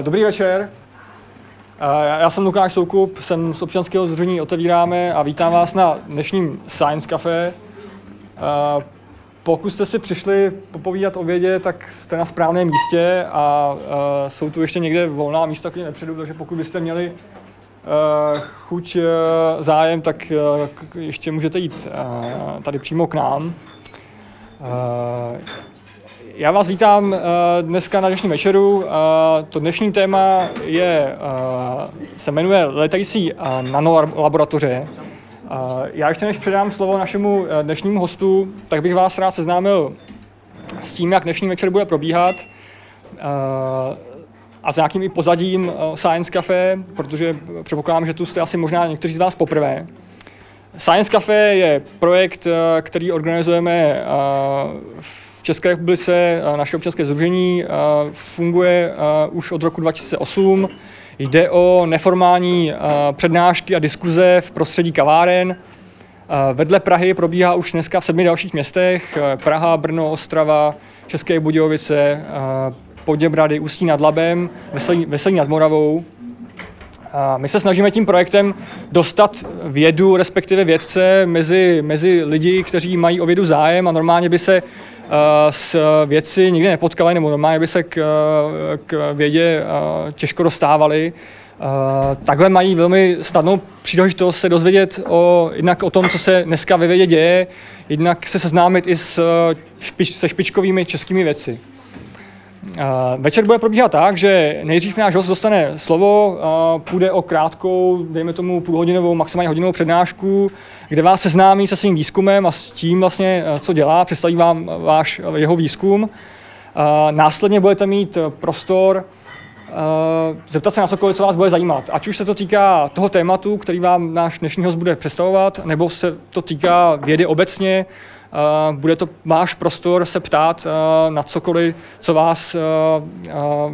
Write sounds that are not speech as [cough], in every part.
Dobrý večer. Já jsem Lukáš Soukup, jsem z občanského združení Otevíráme a vítám vás na dnešním Science Café. Pokud jste si přišli popovídat o vědě, tak jste na správném místě a jsou tu ještě někde volná místa, které nepředu, takže pokud byste měli chuť, zájem, tak ještě můžete jít tady přímo k nám. Já vás vítám uh, dneska na dnešním večeru. Uh, to dnešní téma je, uh, se jmenuje letající nanolaboratoře. Já ještě než předám slovo našemu dnešnímu hostu, tak bych vás rád seznámil s tím, jak dnešní večer bude probíhat a s nějakým i pozadím Science Café, protože předpokládám, že tu jste asi možná někteří z vás poprvé. Science Café je projekt, který organizujeme v České republice naše občanské združení funguje už od roku 2008. Jde o neformální přednášky a diskuze v prostředí kaváren. Vedle Prahy probíhá už dneska v sedmi dalších městech. Praha, Brno, Ostrava, České Budějovice, Poděbrady, Ústí nad Labem, Veselí, nad Moravou. My se snažíme tím projektem dostat vědu, respektive vědce, mezi, mezi lidi, kteří mají o vědu zájem a normálně by se s věci nikdy nepotkali, nebo normálně by se k, k vědě eh, těžko dostávali. Takhle mají velmi snadnou příležitost se dozvědět o, jednak o tom, co se dneska ve vědě děje, jednak se seznámit i s, se špičkovými českými věci. Večer bude probíhat tak, že nejdřív náš host dostane slovo, půjde o krátkou, dejme tomu půlhodinovou, maximálně hodinovou přednášku, kde vás seznámí se svým výzkumem a s tím vlastně, co dělá, představí vám váš jeho výzkum. Následně budete mít prostor zeptat se na cokoliv, co vás bude zajímat. Ať už se to týká toho tématu, který vám náš dnešní host bude představovat, nebo se to týká vědy obecně, bude to váš prostor se ptát uh, na cokoliv, co vás uh,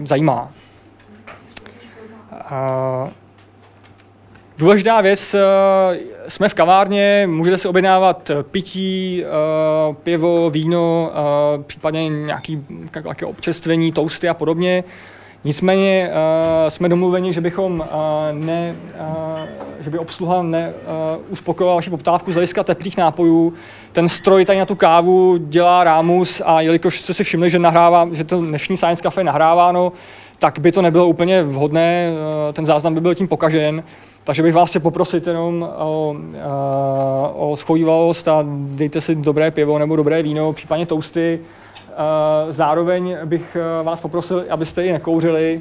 zajímá. Důležitá věc, jsme v kavárně, můžete si objednávat pití, pivo, víno, případně nějaké občerstvení, toasty a podobně. Nicméně uh, jsme domluveni, že bychom uh, ne, uh, že by obsluha ne uh, vaši poptávku z hlediska teplých nápojů. Ten stroj tady na tu kávu dělá rámus a jelikož jste si všimli, že, nahrává, že to dnešní Science Cafe je nahráváno, tak by to nebylo úplně vhodné, uh, ten záznam by byl tím pokažen. Takže bych vás chtěl poprosit jenom o, uh, o schovývalost a dejte si dobré pivo nebo dobré víno, případně toasty. Eh, zároveň bych eh, vás poprosil, abyste ji nekouřili.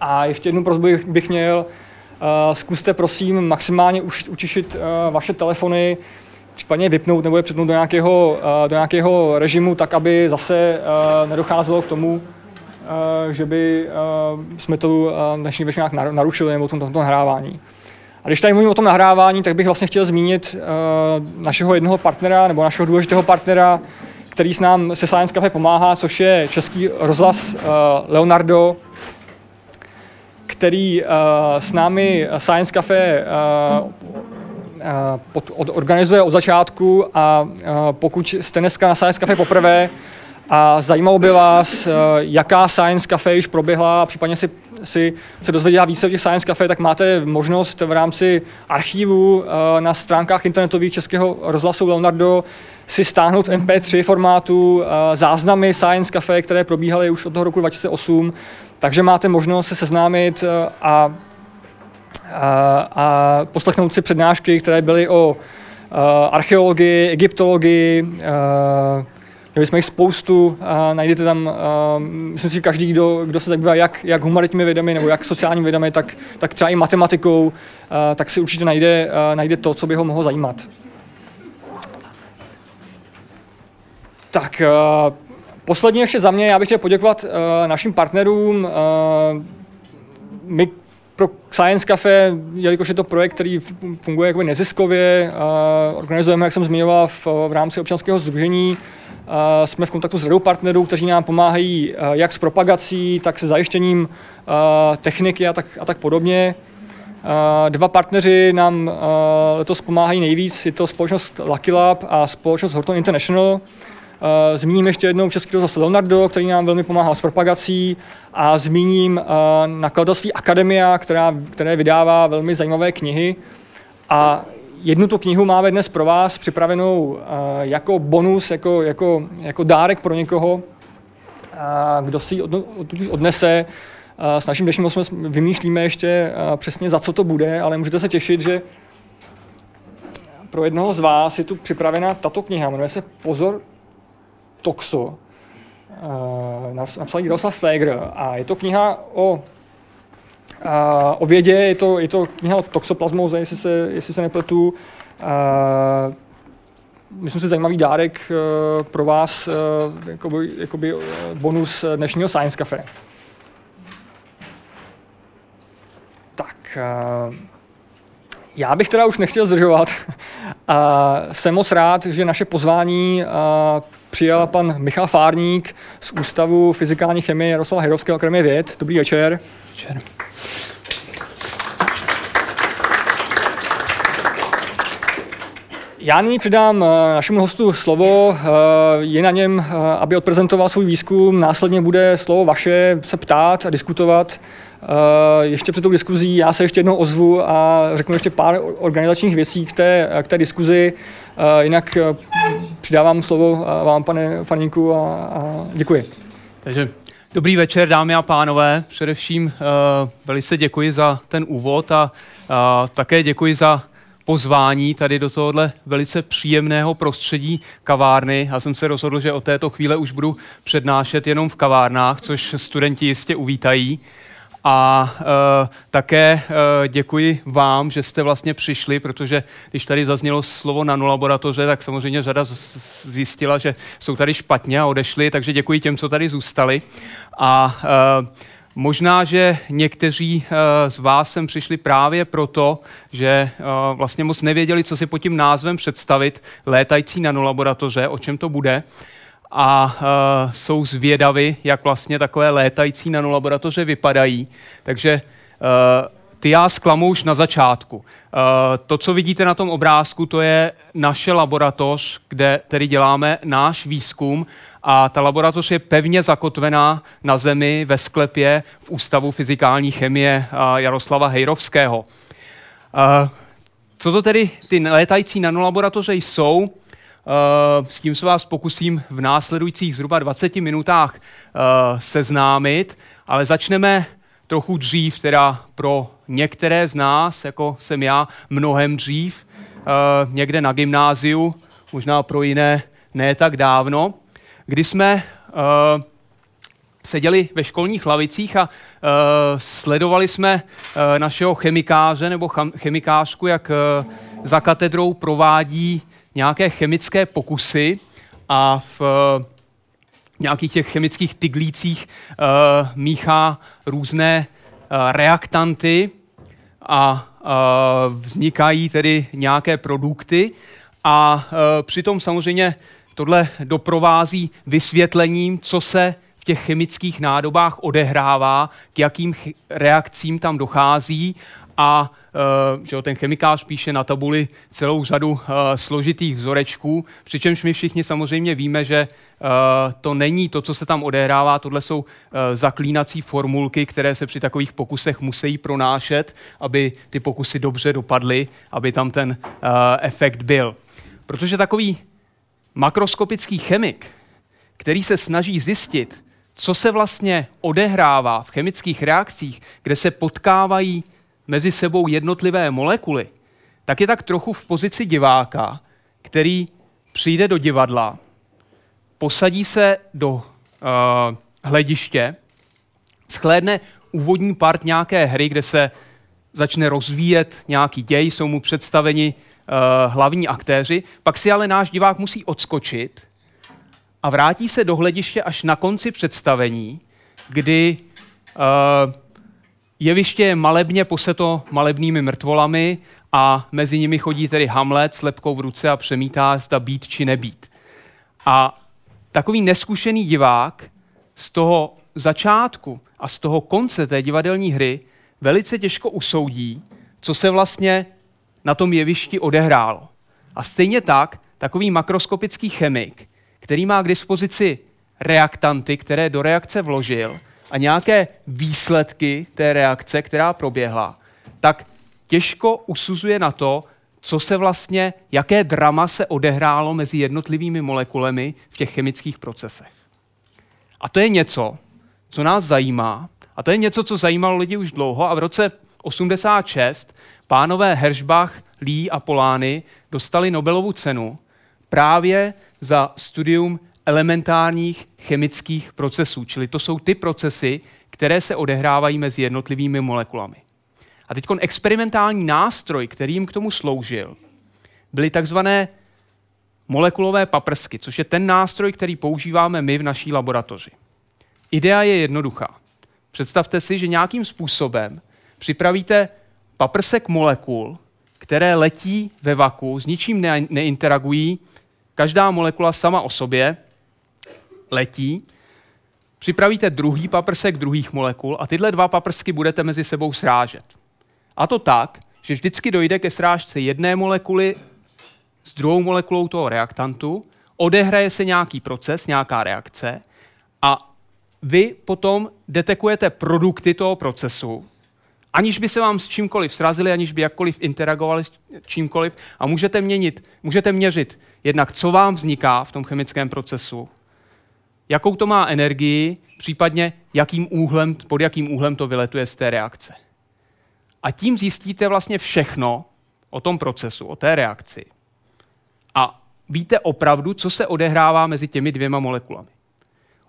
A ještě jednu prosbu bych měl, eh, zkuste prosím maximálně utišit vaše telefony, případně vypnout nebo je přepnout do nějakého, do nějakého režimu, tak aby zase nedocházelo k tomu, že by jsme to dnešní večer nějak narušili nebo tom, tomto nahrávání. A když tady mluvím o tom nahrávání, tak bych vlastně chtěl zmínit našeho jednoho partnera nebo našeho důležitého partnera, který s nám se Science Cafe pomáhá, což je český rozhlas uh, Leonardo, který uh, s námi Science Cafe od, organizuje od začátku a pokud jste dneska na Science Cafe poprvé a zajímalo by vás, jaká Science Cafe již proběhla a případně si, si se dozvěděla více o těch Science Cafe, tak máte možnost v rámci archivu na stránkách internetových Českého rozhlasu Leonardo si stáhnout v MP3 formátu uh, záznamy Science Cafe, které probíhaly už od toho roku 2008, takže máte možnost se seznámit a, a, a poslechnout si přednášky, které byly o archeologii, egyptologii, Měli jsme jich spoustu, a najdete tam, uh, myslím si, že každý, kdo, kdo se zabývá jak, jak humanitními vědami nebo jak sociálními vědami, tak, tak třeba i matematikou, uh, tak si určitě najde, uh, najde to, co by ho mohlo zajímat. Tak, uh, poslední ještě za mě, já bych chtěl poděkovat uh, našim partnerům. Uh, my pro Science Cafe, jelikož je to projekt, který funguje jako neziskově, organizujeme, jak jsem zmiňoval, v, v rámci občanského združení. Uh, jsme v kontaktu s řadou partnerů, kteří nám pomáhají jak s propagací, tak se zajištěním techniky a tak, a tak podobně. Dva partneři nám letos pomáhají nejvíc, je to společnost Lucky Lab a společnost Horton International. Zmíním ještě jednou český rozhlas Leonardo, který nám velmi pomáhal s propagací a zmíním nakladatelství Akademia, která, které vydává velmi zajímavé knihy. A jednu tu knihu máme dnes pro vás připravenou jako bonus, jako, jako, jako dárek pro někoho, kdo si ji odnese. S naším dnešním osmem vymýšlíme ještě přesně, za co to bude, ale můžete se těšit, že pro jednoho z vás je tu připravena tato kniha, jmenuje se Pozor Toxo. Napsal ji Jaroslav Flegr a je to kniha o o vědě, je to, je to kniha o toxoplasmoze, jestli se, jestli se nepletu. myslím si zajímavý dárek pro vás, jakoby, jakoby bonus dnešního Science Cafe. Tak, já bych teda už nechtěl zdržovat. [laughs] A jsem moc rád, že naše pozvání přijal pan Michal Fárník z Ústavu fyzikální chemie Jaroslava Hejrovského akademie věd. Dobrý večer. Večer. Já nyní předám našemu hostu slovo, je na něm, aby odprezentoval svůj výzkum, následně bude slovo vaše se ptát a diskutovat. Eh, ještě před tou diskuzí já se ještě jednou ozvu a řeknu ještě pár organizačních věcí k té, k té diskuzi. Eh, jinak eh, přidávám slovo vám, pane Farníku, a, a děkuji. Takže Dobrý večer, dámy a pánové. Především uh, velice děkuji za ten úvod a uh, také děkuji za pozvání tady do tohohle velice příjemného prostředí kavárny. Já jsem se rozhodl, že od této chvíle už budu přednášet jenom v kavárnách, což studenti jistě uvítají. A uh, také uh, děkuji vám, že jste vlastně přišli, protože když tady zaznělo slovo nanolaboratoře, tak samozřejmě řada zjistila, že jsou tady špatně a odešli, takže děkuji těm, co tady zůstali. A uh, Možná, že někteří z vás sem přišli právě proto, že vlastně moc nevěděli, co si pod tím názvem představit, létající nanolaboratoře, o čem to bude a uh, jsou zvědaví, jak vlastně takové létající nanolaboratoře vypadají. Takže uh, ty já zklamu už na začátku. Uh, to, co vidíte na tom obrázku, to je naše laboratoř, kde tedy děláme náš výzkum a ta laboratoř je pevně zakotvená na zemi ve sklepě v Ústavu fyzikální chemie Jaroslava Hejrovského. Uh, co to tedy ty létající nanolaboratoře jsou? Eh, s tím se vás pokusím v následujících zhruba 20 minutách eh, seznámit, ale začneme trochu dřív, teda pro některé z nás, jako jsem já, mnohem dřív, eh, někde na gymnáziu, možná pro jiné ne tak dávno, kdy jsme seděli ve školních lavicích a uh, sledovali jsme uh, našeho chemikáře nebo chemikářku, jak uh, za katedrou provádí nějaké chemické pokusy a v uh, nějakých těch chemických tyglících uh, míchá různé uh, reaktanty a uh, vznikají tedy nějaké produkty. A uh, přitom samozřejmě tohle doprovází vysvětlením, co se v těch chemických nádobách odehrává, k jakým reakcím tam dochází a uh, že ten chemikář píše na tabuli celou řadu uh, složitých vzorečků, přičemž my všichni samozřejmě víme, že uh, to není to, co se tam odehrává, tohle jsou zaklínací formulky, které se při takových pokusech musí pronášet, aby ty pokusy dobře dopadly, aby tam ten efekt byl. Protože takový makroskopický chemik, který se snaží zjistit, co se vlastně odehrává v chemických reakcích, kde se potkávají mezi sebou jednotlivé molekuly, tak je tak trochu v pozici diváka, který přijde do divadla, posadí se do uh, hlediště, schlédne úvodní part nějaké hry, kde se začne rozvíjet nějaký děj, jsou mu představeni uh, hlavní aktéři, pak si ale náš divák musí odskočit a vrátí se do hlediště až na konci představení, kdy uh, jeviště je malebně poseto malebnými mrtvolami a mezi nimi chodí tedy Hamlet s lepkou v ruce a přemítá, zda být či nebýt. A takový neskušený divák z toho začátku a z toho konce té divadelní hry velice těžko usoudí, co se vlastně na tom jevišti odehrálo. A stejně tak takový makroskopický chemik který má k dispozici reaktanty, které do reakce vložil a nějaké výsledky té reakce, která proběhla, tak těžko usuzuje na to, co se vlastně, jaké drama se odehrálo mezi jednotlivými molekulemi v těch chemických procesech. A to je něco, co nás zajímá, a to je něco, co zajímalo lidi už dlouho a v roce 86 pánové Herschbach, Lee a Polány dostali Nobelovu cenu právě za studium elementárních chemických procesů, čili to jsou ty procesy, které se odehrávají mezi jednotlivými molekulami. A teď experimentální nástroj, který jim k tomu sloužil, byly takzvané molekulové paprsky, což je ten nástroj, který používáme my v naší laboratoři. Idea je jednoduchá. Představte si, že nějakým způsobem připravíte paprsek molekul, které letí ve vaku, s ničím ne- neinteragují, každá molekula sama o sobě letí, připravíte druhý paprsek druhých molekul a tyhle dva paprsky budete mezi sebou srážet. A to tak, že vždycky dojde ke srážce jedné molekuly s druhou molekulou toho reaktantu, odehraje se nějaký proces, nějaká reakce a vy potom detekujete produkty toho procesu, aniž by se vám s čímkoliv srazili, aniž by jakkoliv interagovali s čímkoliv a můžete, měnit, můžete měřit jednak, co vám vzniká v tom chemickém procesu, jakou to má energii, případně jakým úhlem, pod jakým úhlem to vyletuje z té reakce. A tím zjistíte vlastně všechno o tom procesu, o té reakci. A víte opravdu, co se odehrává mezi těmi dvěma molekulami.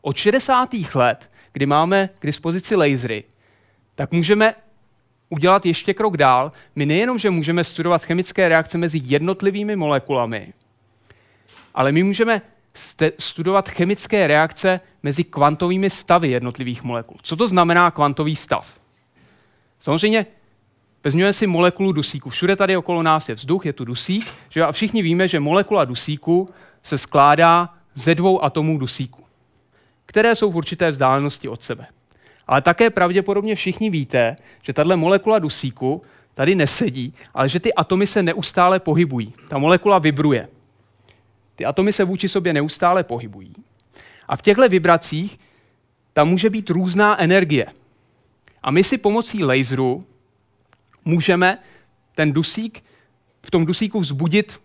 Od 60. let, kdy máme k dispozici lasery, tak můžeme udělat ještě krok dál. My nejenom, že můžeme studovat chemické reakce mezi jednotlivými molekulami, ale my můžeme studovat chemické reakce mezi kvantovými stavy jednotlivých molekul. Co to znamená kvantový stav? Samozřejmě vezměme si molekulu dusíku. Všude tady okolo nás je vzduch, je tu dusík, že a všichni víme, že molekula dusíku se skládá ze dvou atomů dusíku, které jsou v určité vzdálenosti od sebe. Ale také pravděpodobně všichni víte, že tahle molekula dusíku tady nesedí, ale že ty atomy se neustále pohybují. Ta molekula vibruje. Ty atomy se vůči sobě neustále pohybují. A v těchto vibracích tam může být různá energie. A my si pomocí laseru můžeme ten dusík, v tom dusíku vzbudit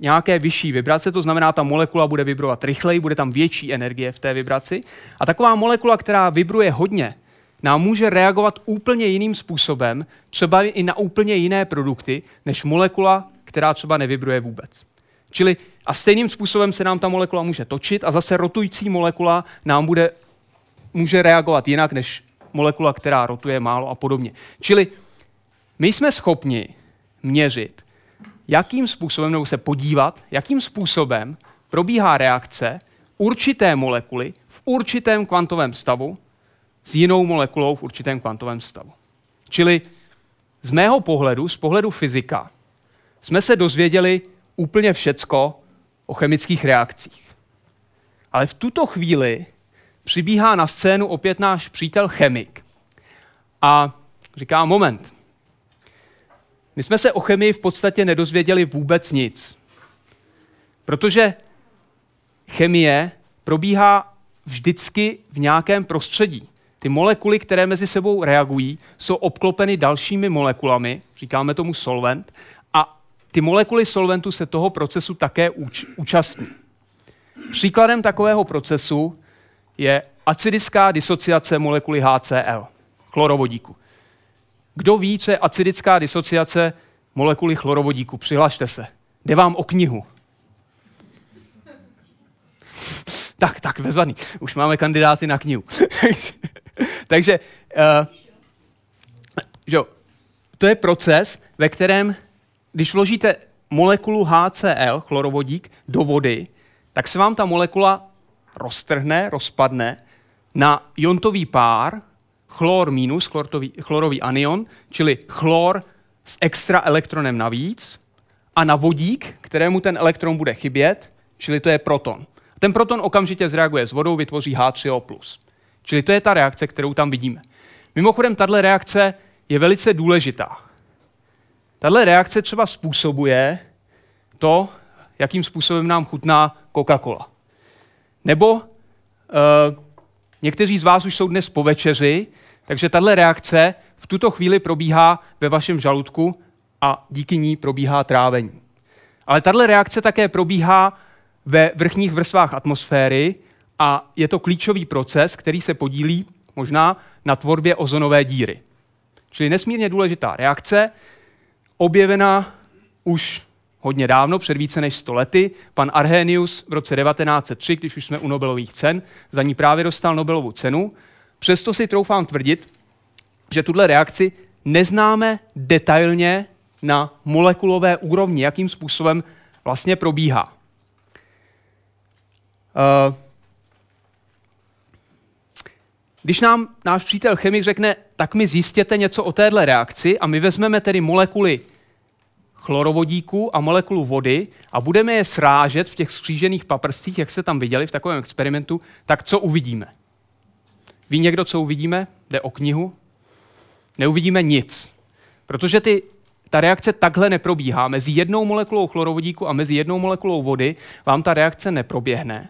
nějaké vyšší vibrace, to znamená, ta molekula bude vibrovat rychleji, bude tam větší energie v té vibraci. A taková molekula, která vibruje hodně, nám může reagovat úplně jiným způsobem, třeba i na úplně jiné produkty, než molekula, která třeba nevibruje vůbec. Čili a stejným způsobem se nám ta molekula může točit a zase rotující molekula nám bude, může reagovat jinak než molekula, která rotuje málo a podobně. Čili my jsme schopni měřit, jakým způsobem, nebo se podívat, jakým způsobem probíhá reakce určité molekuly v určitém kvantovém stavu s jinou molekulou v určitém kvantovém stavu. Čili z mého pohledu, z pohledu fyzika, jsme se dozvěděli úplně všecko o chemických reakcích. Ale v tuto chvíli přibíhá na scénu opět náš přítel chemik a říká, moment, my jsme se o chemii v podstatě nedozvěděli vůbec nic. Protože chemie probíhá vždycky v nějakém prostředí. Ty molekuly, které mezi sebou reagují, jsou obklopeny dalšími molekulami, říkáme tomu solvent, ty molekuly solventu se toho procesu také úč- účastní. Příkladem takového procesu je acidická disociace molekuly HCl, chlorovodíku. Kdo ví, co je acidická disociace molekuly chlorovodíku? Přihlašte se. Jde vám o knihu. [laughs] tak, tak, vezvaný. Už máme kandidáty na knihu. [laughs] Takže, uh, že, to je proces, ve kterém, když vložíte molekulu HCl, chlorovodík, do vody, tak se vám ta molekula roztrhne, rozpadne na jontový pár, chlor minus, chlorový, chlorový anion, čili chlor s extra elektronem navíc, a na vodík, kterému ten elektron bude chybět, čili to je proton. Ten proton okamžitě zreaguje s vodou, vytvoří H3O+. Čili to je ta reakce, kterou tam vidíme. Mimochodem, tahle reakce je velice důležitá. Tahle reakce třeba způsobuje to, jakým způsobem nám chutná Coca-Cola. Nebo uh, někteří z vás už jsou dnes po večeři, takže tahle reakce v tuto chvíli probíhá ve vašem žaludku a díky ní probíhá trávení. Ale tahle reakce také probíhá ve vrchních vrstvách atmosféry a je to klíčový proces, který se podílí možná na tvorbě ozonové díry. Čili nesmírně důležitá reakce, objevená už hodně dávno, před více než 100 lety. Pan Arrhenius v roce 1903, když už jsme u Nobelových cen, za ní právě dostal Nobelovu cenu. Přesto si troufám tvrdit, že tuhle reakci neznáme detailně na molekulové úrovni, jakým způsobem vlastně probíhá. Uh, když nám náš přítel chemik řekne, tak mi zjistěte něco o téhle reakci a my vezmeme tedy molekuly chlorovodíku a molekulu vody a budeme je srážet v těch skřížených paprscích, jak jste tam viděli v takovém experimentu, tak co uvidíme? Ví někdo, co uvidíme? Jde o knihu? Neuvidíme nic. Protože ty, ta reakce takhle neprobíhá. Mezi jednou molekulou chlorovodíku a mezi jednou molekulou vody vám ta reakce neproběhne,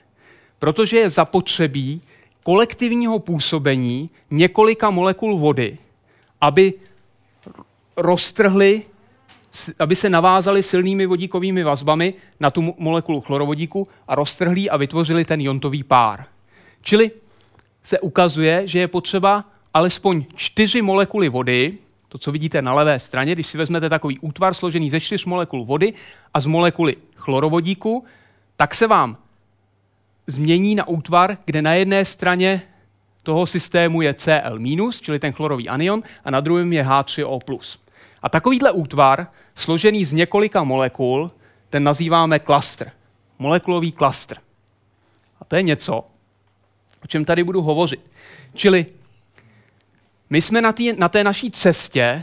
protože je zapotřebí kolektivního působení několika molekul vody, aby roztrhly, aby se navázaly silnými vodíkovými vazbami na tu molekulu chlorovodíku a roztrhlí a vytvořili ten jontový pár. Čili se ukazuje, že je potřeba alespoň čtyři molekuly vody, to, co vidíte na levé straně, když si vezmete takový útvar složený ze čtyř molekul vody a z molekuly chlorovodíku, tak se vám změní na útvar, kde na jedné straně toho systému je Cl-, čili ten chlorový anion, a na druhém je H3O+. A takovýhle útvar, složený z několika molekul, ten nazýváme klastr. Molekulový klastr. A to je něco, o čem tady budu hovořit. Čili my jsme na, tý, na té naší cestě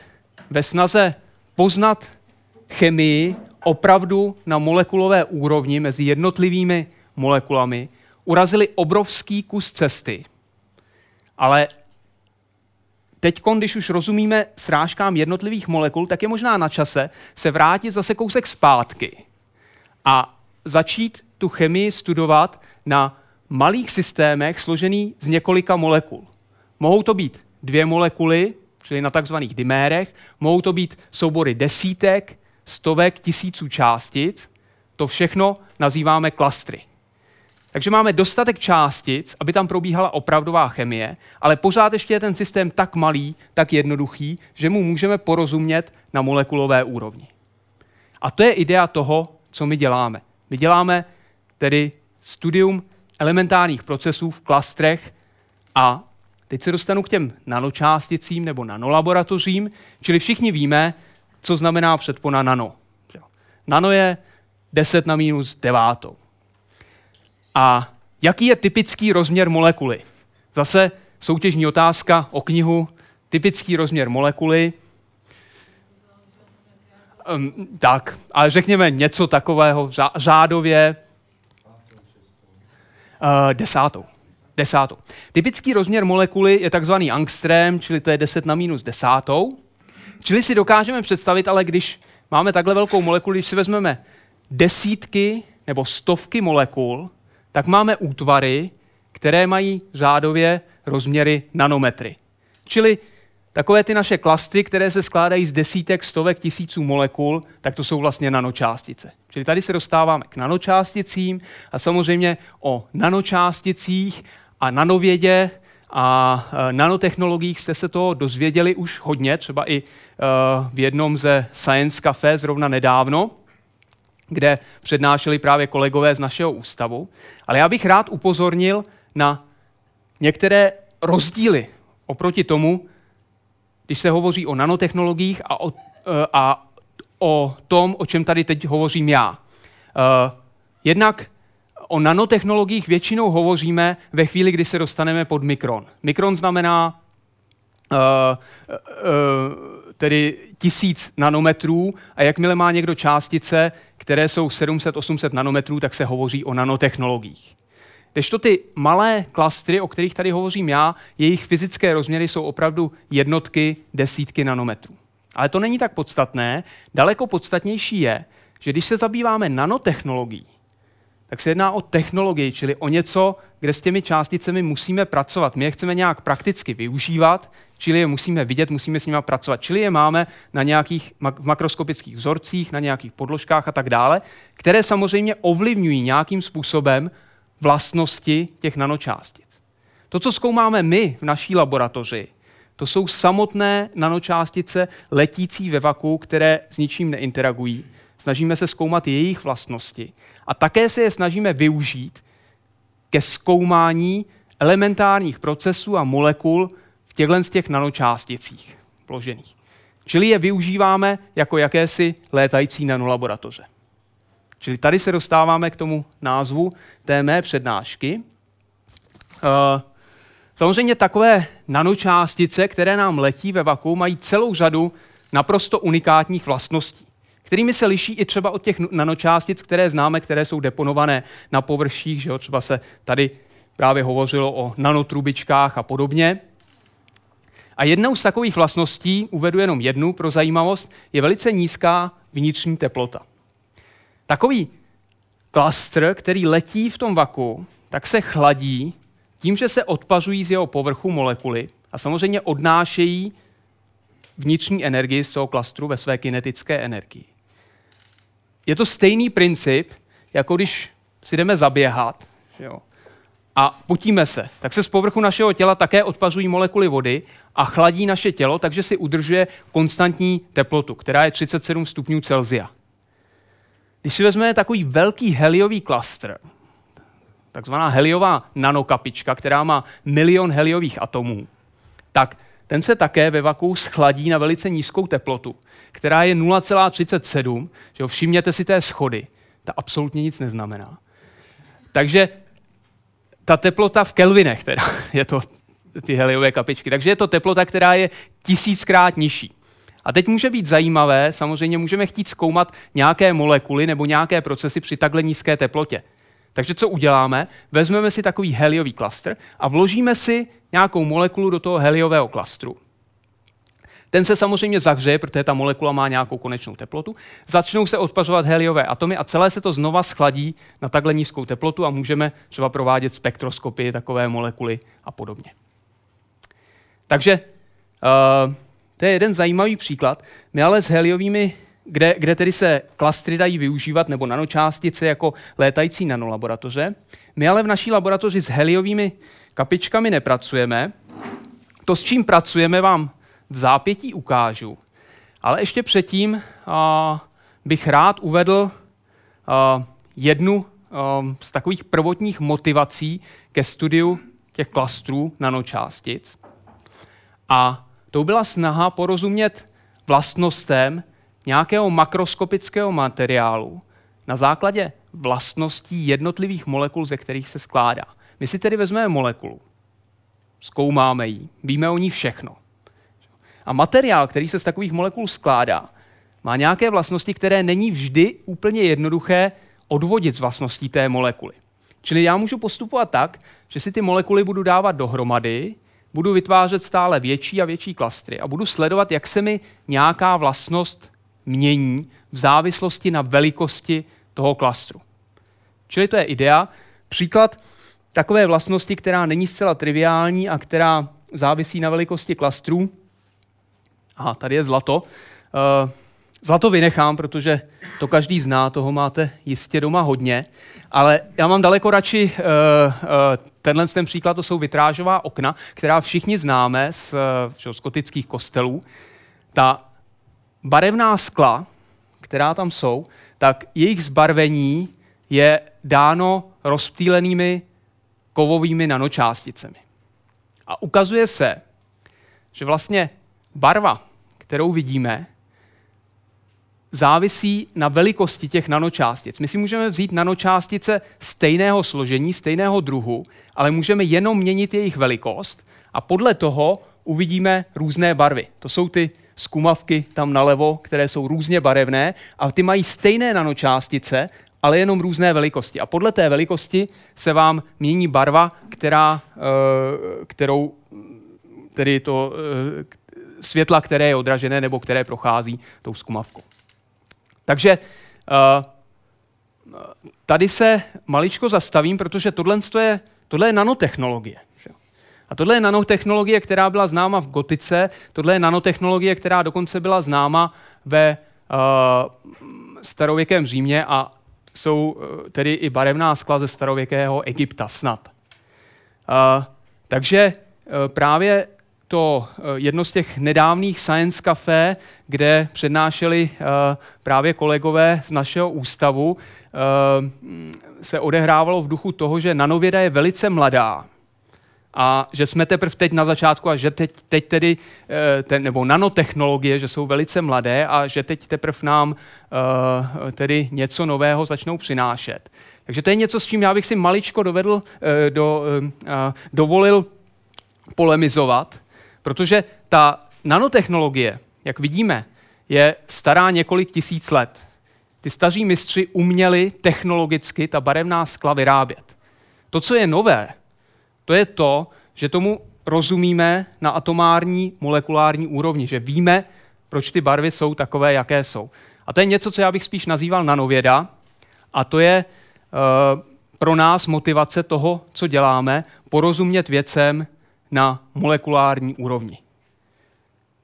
ve snaze poznat chemii opravdu na molekulové úrovni mezi jednotlivými molekulami, urazili obrovský kus cesty. Ale teď, když už rozumíme srážkám jednotlivých molekul, tak je možná na čase se vrátit zase kousek zpátky a začít tu chemii studovat na malých systémech složený z několika molekul. Mohou to být dvě molekuly, čili na takzvaných dimérech, mohou to být soubory desítek, stovek, tisíců částic. To všechno nazýváme klastry. Takže máme dostatek částic, aby tam probíhala opravdová chemie, ale pořád ještě je ten systém tak malý, tak jednoduchý, že mu můžeme porozumět na molekulové úrovni. A to je idea toho, co my děláme. My děláme tedy studium elementárních procesů v klastrech a teď se dostanu k těm nanočásticím nebo nanolaboratořím, čili všichni víme, co znamená předpona nano. Nano je 10 na minus devátou. A jaký je typický rozměr molekuly? Zase soutěžní otázka o knihu. Typický rozměr molekuly. Um, tak, ale řekněme něco takového řádově uh, desátou. desátou. Typický rozměr molekuly je takzvaný angstrém, čili to je 10 na minus desátou. Čili si dokážeme představit, ale když máme takhle velkou molekulu, když si vezmeme desítky nebo stovky molekul, tak máme útvary, které mají řádově rozměry nanometry. Čili takové ty naše klastry, které se skládají z desítek, stovek, tisíců molekul, tak to jsou vlastně nanočástice. Čili tady se dostáváme k nanočásticím a samozřejmě o nanočásticích a nanovědě a e, nanotechnologiích jste se to dozvěděli už hodně, třeba i e, v jednom ze Science Café zrovna nedávno kde přednášeli právě kolegové z našeho ústavu. Ale já bych rád upozornil na některé rozdíly oproti tomu, když se hovoří o nanotechnologiích a o, eh, a o tom, o čem tady teď hovořím já. Eh, jednak o nanotechnologiích většinou hovoříme ve chvíli, kdy se dostaneme pod mikron. Mikron znamená uh, uh, tedy tisíc nanometrů a jakmile má někdo částice, které jsou 700-800 nanometrů, tak se hovoří o nanotechnologiích. to ty malé klastry, o kterých tady hovořím já, jejich fyzické rozměry jsou opravdu jednotky, desítky nanometrů. Ale to není tak podstatné. Daleko podstatnější je, že když se zabýváme nanotechnologií, tak se jedná o technologii, čili o něco, kde s těmi částicemi musíme pracovat. My je chceme nějak prakticky využívat, čili je musíme vidět, musíme s nimi pracovat. Čili je máme na nějakých makroskopických vzorcích, na nějakých podložkách a tak dále, které samozřejmě ovlivňují nějakým způsobem vlastnosti těch nanočástic. To, co zkoumáme my v naší laboratoři, to jsou samotné nanočástice letící ve vaku, které s ničím neinteragují. Snažíme se zkoumat jejich vlastnosti a také se je snažíme využít ke zkoumání elementárních procesů a molekul v těchto z těch nanočásticích vložených. Čili je využíváme jako jakési létající nanolaboratoře. Čili tady se dostáváme k tomu názvu té mé přednášky. Uh, samozřejmě takové nanočástice, které nám letí ve vaku, mají celou řadu naprosto unikátních vlastností, kterými se liší i třeba od těch nanočástic, které známe, které jsou deponované na površích, že jo? třeba se tady právě hovořilo o nanotrubičkách a podobně. A jednou z takových vlastností, uvedu jenom jednu pro zajímavost, je velice nízká vnitřní teplota. Takový klastr, který letí v tom vaku, tak se chladí tím, že se odpařují z jeho povrchu molekuly a samozřejmě odnášejí vnitřní energii z toho klastru ve své kinetické energii. Je to stejný princip, jako když si jdeme zaběhat jo, a potíme se, tak se z povrchu našeho těla také odpařují molekuly vody a chladí naše tělo, takže si udržuje konstantní teplotu, která je 37 stupňů Celsia. Když si vezmeme takový velký heliový klastr, takzvaná heliová nanokapička, která má milion heliových atomů, tak ten se také ve vaku schladí na velice nízkou teplotu, která je 0,37. Že všimněte si té schody. Ta absolutně nic neznamená. Takže ta teplota v kelvinech teda, [laughs] je to ty heliové kapičky. Takže je to teplota, která je tisíckrát nižší. A teď může být zajímavé, samozřejmě můžeme chtít zkoumat nějaké molekuly nebo nějaké procesy při takhle nízké teplotě. Takže co uděláme? Vezmeme si takový heliový klastr a vložíme si nějakou molekulu do toho heliového klastru. Ten se samozřejmě zahřeje, protože ta molekula má nějakou konečnou teplotu. Začnou se odpařovat heliové atomy a celé se to znova schladí na takhle nízkou teplotu a můžeme třeba provádět spektroskopii takové molekuly a podobně. Takže uh, to je jeden zajímavý příklad. My ale s heliovými, kde, kde tedy se klastry dají využívat, nebo nanočástice jako létající nanolaboratoře, my ale v naší laboratoři s heliovými kapičkami nepracujeme. To, s čím pracujeme, vám v zápětí ukážu. Ale ještě předtím uh, bych rád uvedl uh, jednu uh, z takových prvotních motivací ke studiu těch klastrů nanočástic. A to byla snaha porozumět vlastnostem nějakého makroskopického materiálu na základě vlastností jednotlivých molekul, ze kterých se skládá. My si tedy vezmeme molekulu, zkoumáme ji, víme o ní všechno. A materiál, který se z takových molekul skládá, má nějaké vlastnosti, které není vždy úplně jednoduché odvodit z vlastností té molekuly. Čili já můžu postupovat tak, že si ty molekuly budu dávat dohromady, budu vytvářet stále větší a větší klastry a budu sledovat, jak se mi nějaká vlastnost mění v závislosti na velikosti toho klastru. Čili to je idea. Příklad takové vlastnosti, která není zcela triviální a která závisí na velikosti klastrů. A tady je zlato. Uh, zlato vynechám, protože to každý zná, toho máte jistě doma hodně. Ale já mám daleko radši uh, uh, tenhle ten příklad, to jsou vitrážová okna, která všichni známe z, uh, z gotických kostelů. Ta barevná skla, která tam jsou, tak jejich zbarvení je dáno rozptýlenými kovovými nanočásticemi. A ukazuje se, že vlastně barva, kterou vidíme, závisí na velikosti těch nanočástic. My si můžeme vzít nanočástice stejného složení, stejného druhu, ale můžeme jenom měnit jejich velikost a podle toho uvidíme různé barvy. To jsou ty skumavky tam nalevo, které jsou různě barevné a ty mají stejné nanočástice, ale jenom různé velikosti. A podle té velikosti se vám mění barva, která, eh, kterou, tedy to eh, světla, které je odražené nebo které prochází tou skumavkou. Takže uh, tady se maličko zastavím, protože tohle je, tohle je nanotechnologie. A tohle je nanotechnologie, která byla známa v gotice, tohle je nanotechnologie, která dokonce byla známa ve uh, starověkém Římě a jsou uh, tedy i barevná skla ze starověkého Egypta snad. Uh, takže uh, právě to jedno z těch nedávných Science Café, kde přednášeli právě kolegové z našeho ústavu, se odehrávalo v duchu toho, že nanověda je velice mladá a že jsme teprve teď na začátku a že teď, teď tedy, eh, ten, nebo nanotechnologie, že jsou velice mladé a že teď teprve nám uh, tedy něco nového začnou přinášet. Takže to je něco, s čím já bych si maličko dovedl, uh, do, dovolil polemizovat, protože ta nanotechnologie, jak vidíme, je stará několik tisíc let. Ty staří mistři uměli technologicky ta barevná skla vyrábět. To, co je nové, to je to, že tomu rozumíme na atomární, molekulární úrovni, že víme, proč ty barvy jsou takové, jaké jsou. A to je něco, co já bych spíš nazýval nanověda, a to je uh, pro nás motivace toho, co děláme, porozumět věcem na molekulární úrovni.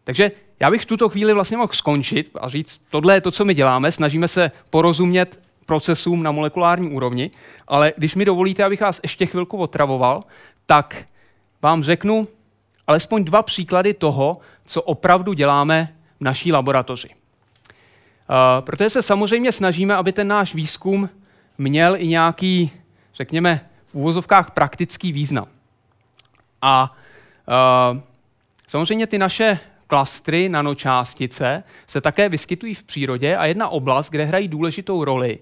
Takže já bych v tuto chvíli vlastně mohl skončit a říct, tohle je to, co my děláme, snažíme se porozumět procesům na molekulární úrovni, ale když mi dovolíte, abych vás ještě chvilku otravoval, tak vám řeknu alespoň dva příklady toho, co opravdu děláme v naší laboratoři. Uh, protože se samozřejmě snažíme, aby ten náš výzkum měl i nějaký, řekněme, v úvozovkách praktický význam. A uh, samozřejmě ty naše klastry, nanočástice se také vyskytují v přírodě a jedna oblast, kde hrají důležitou roli,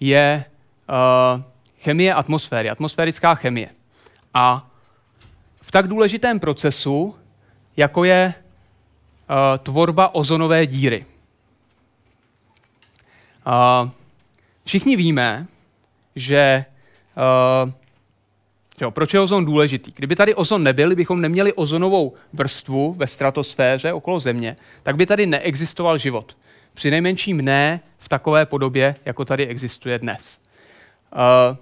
je uh, chemie atmosféry, atmosférická chemie. A v tak důležitém procesu, jako je uh, tvorba ozonové díry. Uh, všichni víme, že uh, Jo, proč je ozon důležitý? Kdyby tady ozon nebyl, bychom neměli ozonovou vrstvu ve stratosféře okolo Země, tak by tady neexistoval život. Při nejmenším ne v takové podobě, jako tady existuje dnes. Uh,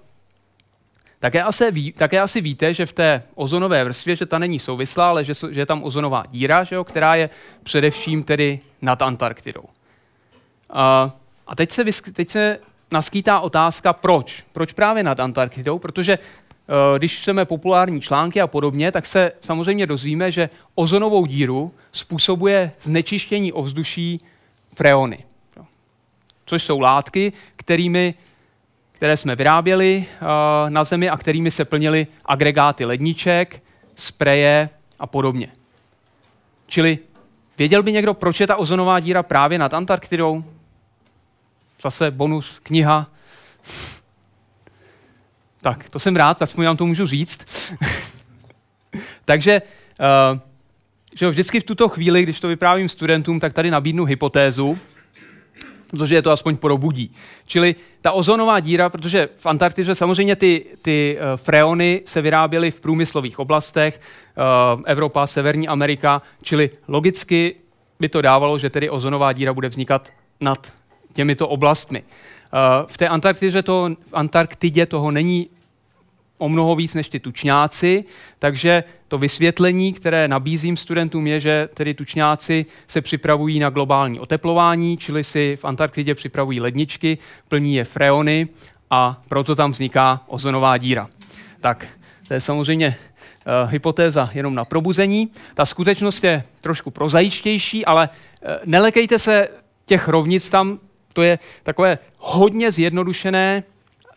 také asi, ví, také asi víte, že v té ozonové vrstvě, že ta není souvislá, ale že, že je tam ozonová díra, že jo, která je především tedy nad Antarktidou. Uh, a teď se, teď se naskýtá otázka, proč? Proč právě nad Antarktidou? Protože uh, když čteme populární články a podobně, tak se samozřejmě dozvíme, že ozonovou díru způsobuje znečištění ovzduší freony, což jsou látky, kterými které jsme vyráběli uh, na Zemi a kterými se plnily agregáty ledniček, spreje a podobně. Čili věděl by někdo, proč je ta ozonová díra právě nad Antarktidou? Zase bonus, kniha. [laughs] Tak, to jsem rád, aspoň vám to můžu říct. [laughs] Takže uh, že vždycky v tuto chvíli, když to vyprávím studentům, tak tady nabídnu hypotézu, protože je to aspoň probudí. Čili ta ozonová díra, protože v Antarktidě samozřejmě ty, ty uh, freony se vyráběly v průmyslových oblastech, uh, Evropa, Severní Amerika, čili logicky by to dávalo, že tedy ozonová díra bude vznikat nad těmito oblastmi. Uh, v té Antarktidě, to, v Antarktidě toho není o mnoho víc než ty tučňáci, takže to vysvětlení, které nabízím studentům, je, že tedy tučňáci se připravují na globální oteplování, čili si v Antarktidě připravují ledničky, plní je freony a proto tam vzniká ozonová díra. Tak, to je samozřejmě uh, hypotéza jenom na probuzení. Ta skutečnost je trošku prozajičtější, ale uh, nelekejte se těch rovnic tam, to je takové hodně zjednodušené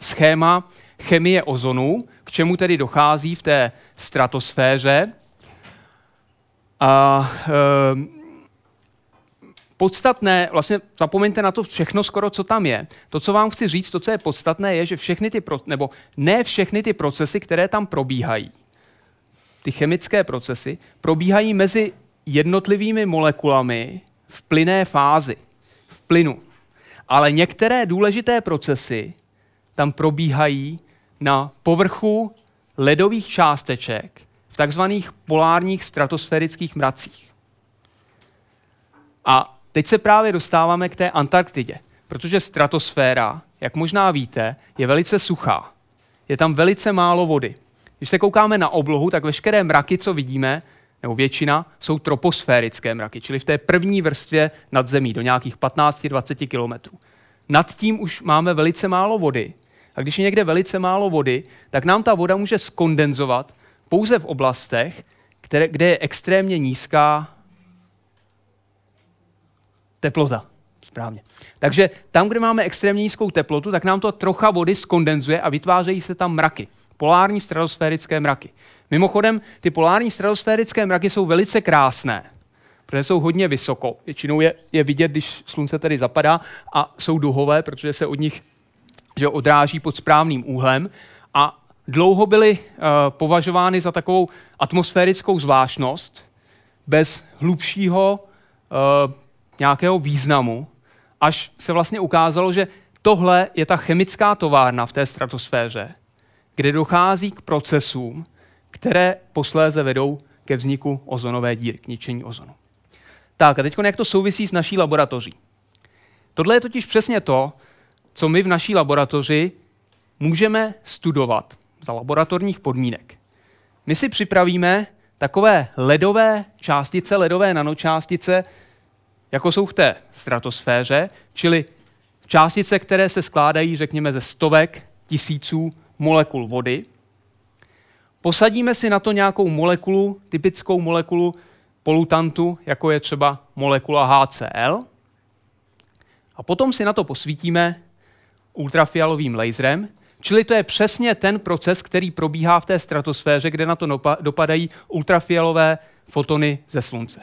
schéma, chemie ozonu, k čemu tedy dochází v té stratosféře. A e, podstatné, vlastně zapomeňte na to všechno skoro, co tam je. To, co vám chci říct, to, co je podstatné, je, že všechny ty, pro, nebo ne všechny ty procesy, které tam probíhají, ty chemické procesy, probíhají mezi jednotlivými molekulami v plyné fázi, v plynu. Ale některé důležité procesy tam probíhají na povrchu ledových částeček v takzvaných polárních stratosférických mracích. A teď se právě dostáváme k té Antarktidě, protože stratosféra jak možná víte, je velice suchá. Je tam velice málo vody. Když se koukáme na oblohu, tak veškeré mraky, co vidíme, nebo většina, jsou troposférické mraky, čili v té první vrstvě nad zemí, do nějakých 15-20 kilometrů. Nad tím už máme velice málo vody. A když je někde velice málo vody, tak nám ta voda může skondenzovat pouze v oblastech, které, kde je extrémně nízká teplota. Správně. Takže tam, kde máme extrémně nízkou teplotu, tak nám to trocha vody skondenzuje a vytvářejí se tam mraky. Polární stratosférické mraky. Mimochodem, ty polární stratosférické mraky jsou velice krásné, protože jsou hodně vysoko. Většinou je, je vidět, když slunce tedy zapadá a jsou duhové, protože se od nich že odráží pod správným úhlem a dlouho byly uh, považovány za takovou atmosférickou zvláštnost bez hlubšího uh, nějakého významu, až se vlastně ukázalo, že tohle je ta chemická továrna v té stratosféře, kde dochází k procesům, které posléze vedou ke vzniku ozonové díry, k ničení ozonu. Tak a teď jak to souvisí s naší laboratoří? Tohle je totiž přesně to, co my v naší laboratoři můžeme studovat za laboratorních podmínek. My si připravíme takové ledové částice, ledové nanočástice, jako jsou v té stratosféře, čili částice, které se skládají, řekněme, ze stovek tisíců molekul vody. Posadíme si na to nějakou molekulu, typickou molekulu polutantu, jako je třeba molekula HCl. A potom si na to posvítíme ultrafialovým laserem, čili to je přesně ten proces, který probíhá v té stratosféře, kde na to dopadají ultrafialové fotony ze Slunce.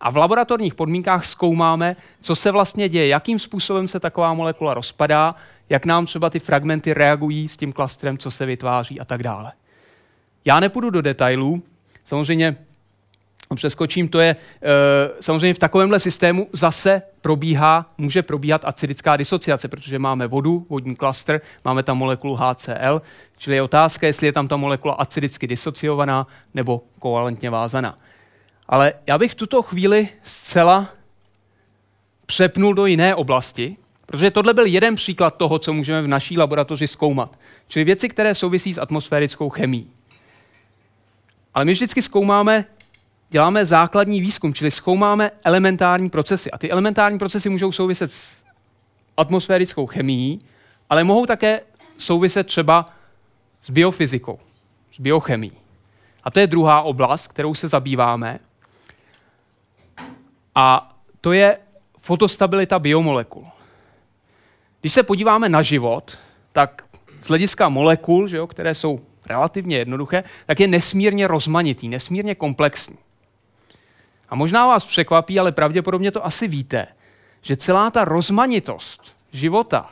A v laboratorních podmínkách zkoumáme, co se vlastně děje, jakým způsobem se taková molekula rozpadá, jak nám třeba ty fragmenty reagují s tím klastrem, co se vytváří a tak dále. Já nepůjdu do detailů, samozřejmě přeskočím, to je e, samozřejmě v takovémhle systému zase probíhá, může probíhat acidická disociace, protože máme vodu, vodní klastr, máme tam molekulu HCl, čili je otázka, jestli je tam ta molekula acidicky disociovaná nebo kovalentně vázaná. Ale já bych v tuto chvíli zcela přepnul do jiné oblasti, protože tohle byl jeden příklad toho, co můžeme v naší laboratoři zkoumat. Čili věci, které souvisí s atmosférickou chemií. Ale my vždycky zkoumáme, děláme základní výzkum, čili zkoumáme elementární procesy. A ty elementární procesy můžou souviset s atmosférickou chemií, ale mohou také souviset třeba s biofyzikou, s biochemií. A to je druhá oblast, kterou se zabýváme. A to je fotostabilita biomolekul. Když se podíváme na život, tak z hlediska molekul, že jo, které jsou relativně jednoduché, tak je nesmírně rozmanitý, nesmírně komplexní. A možná vás překvapí, ale pravděpodobně to asi víte, že celá ta rozmanitost života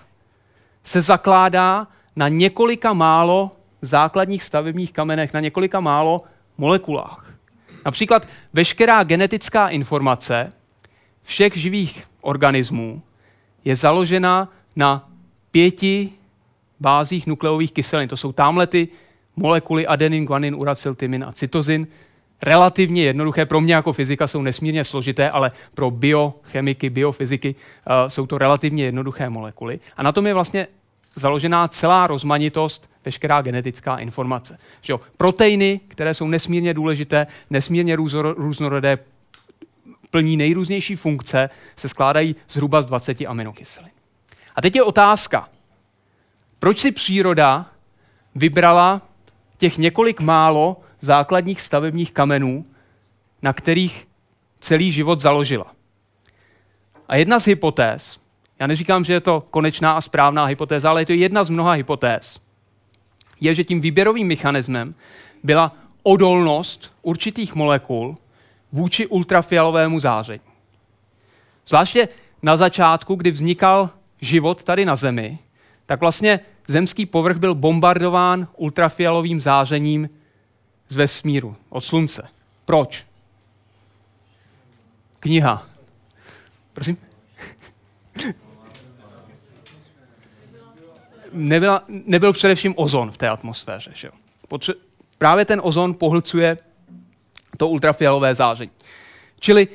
se zakládá na několika málo základních stavebních kamenech, na několika málo molekulách. Například veškerá genetická informace všech živých organismů je založena na pěti bázích nukleových kyselin. To jsou tamhle ty molekuly adenin, guanin, uracil, tymin a cytozin. Relativně jednoduché, pro mě jako fyzika jsou nesmírně složité, ale pro biochemiky, biofyziky uh, jsou to relativně jednoduché molekuly. A na tom je vlastně založená celá rozmanitost, veškerá genetická informace. Že jo? Proteiny, které jsou nesmírně důležité, nesmírně různorodé, plní nejrůznější funkce, se skládají zhruba z 20 aminokyselin. A teď je otázka, proč si příroda vybrala těch několik málo základních stavebních kamenů, na kterých celý život založila. A jedna z hypotéz, já neříkám, že je to konečná a správná hypotéza, ale je to jedna z mnoha hypotéz, je, že tím výběrovým mechanismem byla odolnost určitých molekul vůči ultrafialovému záření. Zvláště na začátku, kdy vznikal život tady na Zemi, tak vlastně zemský povrch byl bombardován ultrafialovým zářením z vesmíru, od slunce. Proč? Kniha. Prosím? [laughs] Nebyla, nebyl především ozon v té atmosféře. Že? Potře- právě ten ozon pohlcuje to ultrafialové záření. Čili, uh,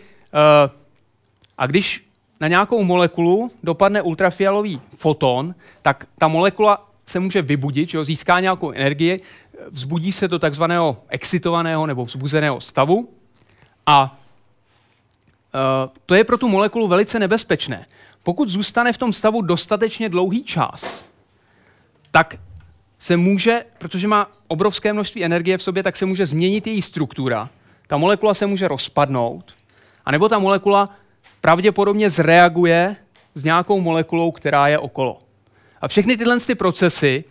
a když na nějakou molekulu dopadne ultrafialový foton, tak ta molekula se může vybudit, že jo, získá nějakou energii, vzbudí se do takzvaného excitovaného nebo vzbuzeného stavu a uh, to je pro tu molekulu velice nebezpečné. Pokud zůstane v tom stavu dostatečně dlouhý čas, tak se může, protože má obrovské množství energie v sobě, tak se může změnit její struktura. Ta molekula se může rozpadnout, anebo ta molekula pravděpodobně zreaguje s nějakou molekulou, která je okolo. A všechny tyhle ty procesy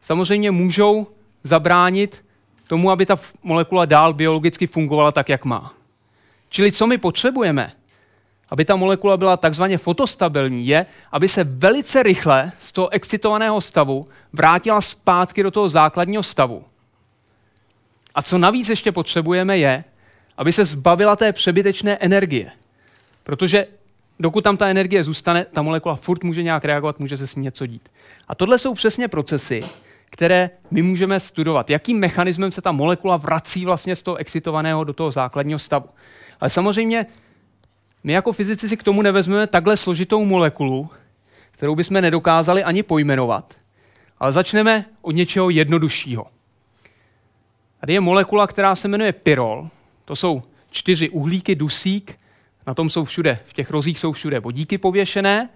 samozřejmě můžou zabránit tomu, aby ta molekula dál biologicky fungovala tak, jak má. Čili co my potřebujeme, aby ta molekula byla takzvaně fotostabilní, je, aby se velice rychle z toho excitovaného stavu vrátila zpátky do toho základního stavu. A co navíc ještě potřebujeme je, aby se zbavila té přebytečné energie. Protože dokud tam ta energie zůstane, ta molekula furt může nějak reagovat, může se s ní něco dít. A tohle jsou přesně procesy, které my můžeme studovat. Jakým mechanismem se ta molekula vrací vlastně z toho excitovaného do toho základního stavu. Ale samozřejmě my jako fyzici si k tomu nevezmeme takhle složitou molekulu, kterou bychom nedokázali ani pojmenovat, ale začneme od něčeho jednoduššího. Tady je molekula, která se jmenuje pyrol. To jsou čtyři uhlíky, dusík, na tom jsou všude, v těch rozích jsou všude vodíky pověšené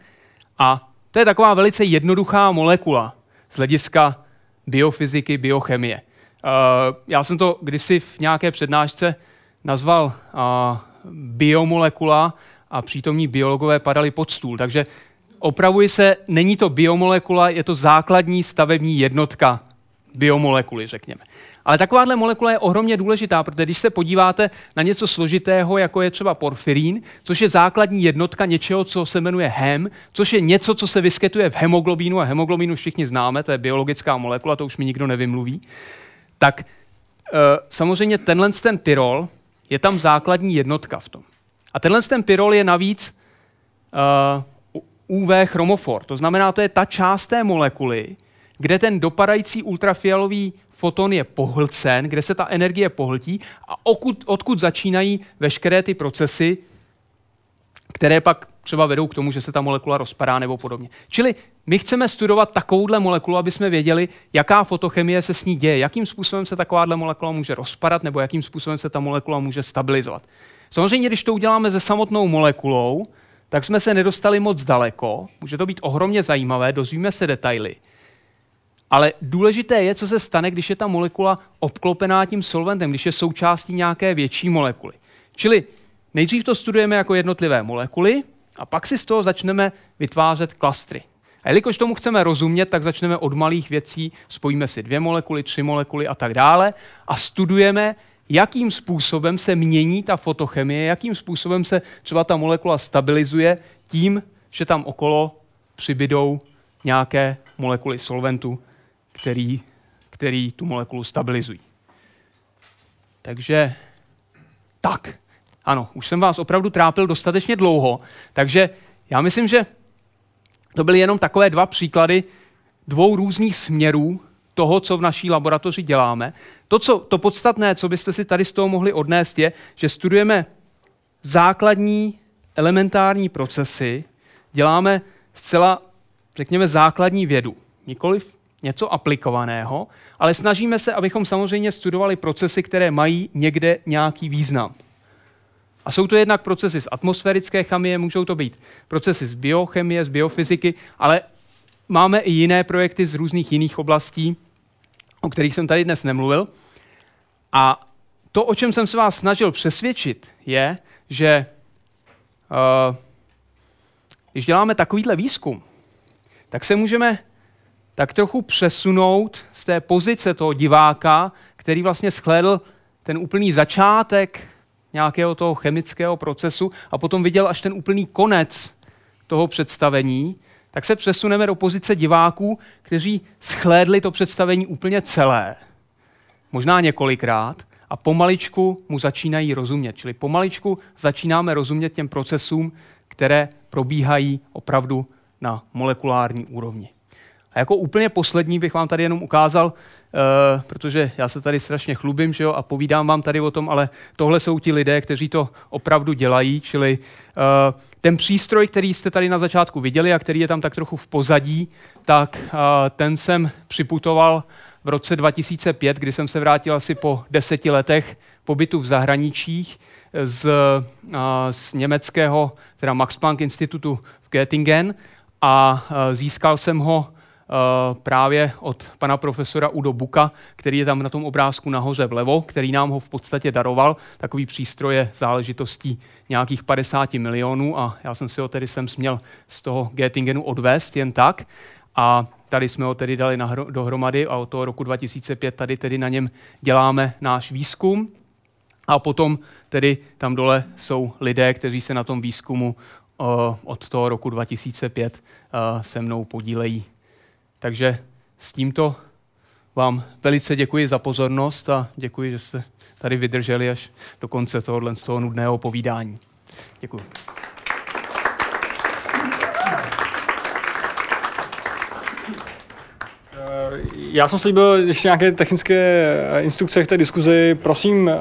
a to je taková velice jednoduchá molekula z hlediska biofyziky, biochemie. Uh, já jsem to kdysi v nějaké přednášce nazval uh, biomolekula a přítomní biologové padali pod stůl. Takže opravuji se, není to biomolekula, je to základní stavební jednotka biomolekuly, řekněme. Ale takováhle molekula je ohromně důležitá, protože když se podíváte na něco složitého, jako je třeba porfírín, což je základní jednotka něčeho, co se jmenuje hem, což je něco, co se vyskytuje v hemoglobínu, a hemoglobínu všichni známe, to je biologická molekula, to už mi nikdo nevymluví, tak e, samozřejmě tenhle ten pyrol je tam základní jednotka v tom. A tenhle ten pyrol je navíc uh, UV chromofor. To znamená, to je ta část té molekuly, kde ten dopadající ultrafialový foton je pohlcen, kde se ta energie pohltí a okud, odkud začínají veškeré ty procesy, které pak třeba vedou k tomu, že se ta molekula rozpadá nebo podobně. Čili my chceme studovat takovouhle molekulu, aby jsme věděli, jaká fotochemie se s ní děje, jakým způsobem se takováhle molekula může rozpadat nebo jakým způsobem se ta molekula může stabilizovat. Samozřejmě, když to uděláme se samotnou molekulou, tak jsme se nedostali moc daleko, může to být ohromně zajímavé, dozvíme se detaily. Ale důležité je, co se stane, když je ta molekula obklopená tím solventem, když je součástí nějaké větší molekuly. Čili nejdřív to studujeme jako jednotlivé molekuly a pak si z toho začneme vytvářet klastry. A jelikož tomu chceme rozumět, tak začneme od malých věcí, spojíme si dvě molekuly, tři molekuly a tak dále a studujeme, jakým způsobem se mění ta fotochemie, jakým způsobem se třeba ta molekula stabilizuje tím, že tam okolo přibydou nějaké molekuly solventu, který, který tu molekulu stabilizují. Takže tak, ano, už jsem vás opravdu trápil dostatečně dlouho, takže já myslím, že to byly jenom takové dva příklady dvou různých směrů toho, co v naší laboratoři děláme. To, co, to podstatné, co byste si tady z toho mohli odnést, je, že studujeme základní elementární procesy, děláme zcela, řekněme, základní vědu. Nikoliv něco aplikovaného, ale snažíme se, abychom samozřejmě studovali procesy, které mají někde nějaký význam. A jsou to jednak procesy z atmosférické chemie, můžou to být procesy z biochemie, z biofyziky, ale máme i jiné projekty z různých jiných oblastí, o kterých jsem tady dnes nemluvil. A to, o čem jsem se vás snažil přesvědčit, je, že uh, když děláme takovýhle výzkum, tak se můžeme tak trochu přesunout z té pozice toho diváka, který vlastně shlédl ten úplný začátek nějakého toho chemického procesu a potom viděl až ten úplný konec toho představení, tak se přesuneme do pozice diváků, kteří schlédli to představení úplně celé, možná několikrát, a pomaličku mu začínají rozumět. Čili pomaličku začínáme rozumět těm procesům, které probíhají opravdu na molekulární úrovni. A jako úplně poslední bych vám tady jenom ukázal uh, protože já se tady strašně chlubím že jo, a povídám vám tady o tom, ale tohle jsou ti lidé, kteří to opravdu dělají, čili uh, ten přístroj, který jste tady na začátku viděli a který je tam tak trochu v pozadí, tak uh, ten jsem připutoval v roce 2005, kdy jsem se vrátil asi po deseti letech pobytu v zahraničích z, z německého, teda Max Planck institutu v Göttingen a získal jsem ho právě od pana profesora Udo Buka, který je tam na tom obrázku nahoře vlevo, který nám ho v podstatě daroval. Takový přístroj je záležitostí nějakých 50 milionů a já jsem si ho tedy sem směl z toho Göttingenu odvést jen tak. A tady jsme ho tedy dali dohromady a od toho roku 2005 tady tedy na něm děláme náš výzkum. A potom tedy tam dole jsou lidé, kteří se na tom výzkumu uh, od toho roku 2005 uh, se mnou podílejí. Takže s tímto vám velice děkuji za pozornost a děkuji, že jste tady vydrželi až do konce tohohle z toho nudného povídání. Děkuji. Já jsem slíbil ještě nějaké technické eh, instrukce k té diskuzi. Prosím, eh,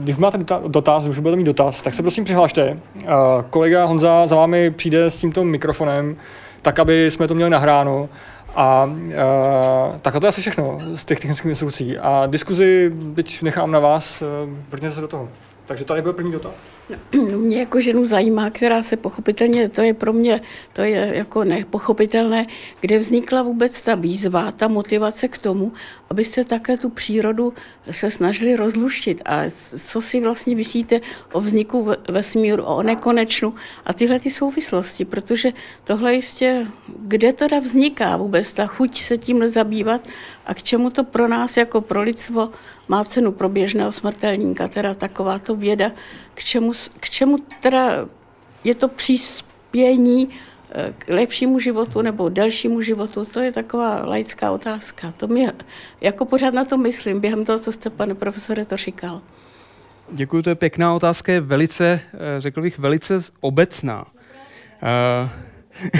když máte dotaz, už budete mít dotaz, tak se prosím přihlašte. Eh, kolega Honza za vámi přijde s tímto mikrofonem, tak aby jsme to měli nahráno. A uh, tak to je asi všechno z těch technických instrukcí. A diskuzi teď nechám na vás, uh, se do toho. Takže tady byl první dotaz. No, mě jako ženu zajímá, která se pochopitelně, to je pro mě, to je jako nepochopitelné, kde vznikla vůbec ta výzva, ta motivace k tomu, abyste takhle tu přírodu se snažili rozluštit. A co si vlastně myslíte o vzniku vesmíru, o nekonečnu a tyhle ty souvislosti, protože tohle jistě, kde teda vzniká vůbec ta chuť se tím zabývat a k čemu to pro nás jako pro lidstvo má cenu pro běžného smrtelníka, teda takováto věda, k čemu, k čemu teda je to přispění eh, k lepšímu životu nebo delšímu životu, to je taková laická otázka. To mě, jako pořád na to myslím, během toho, co jste, pane profesore, to říkal. Děkuji, to je pěkná otázka, je velice, eh, řekl bych, velice obecná. Uh,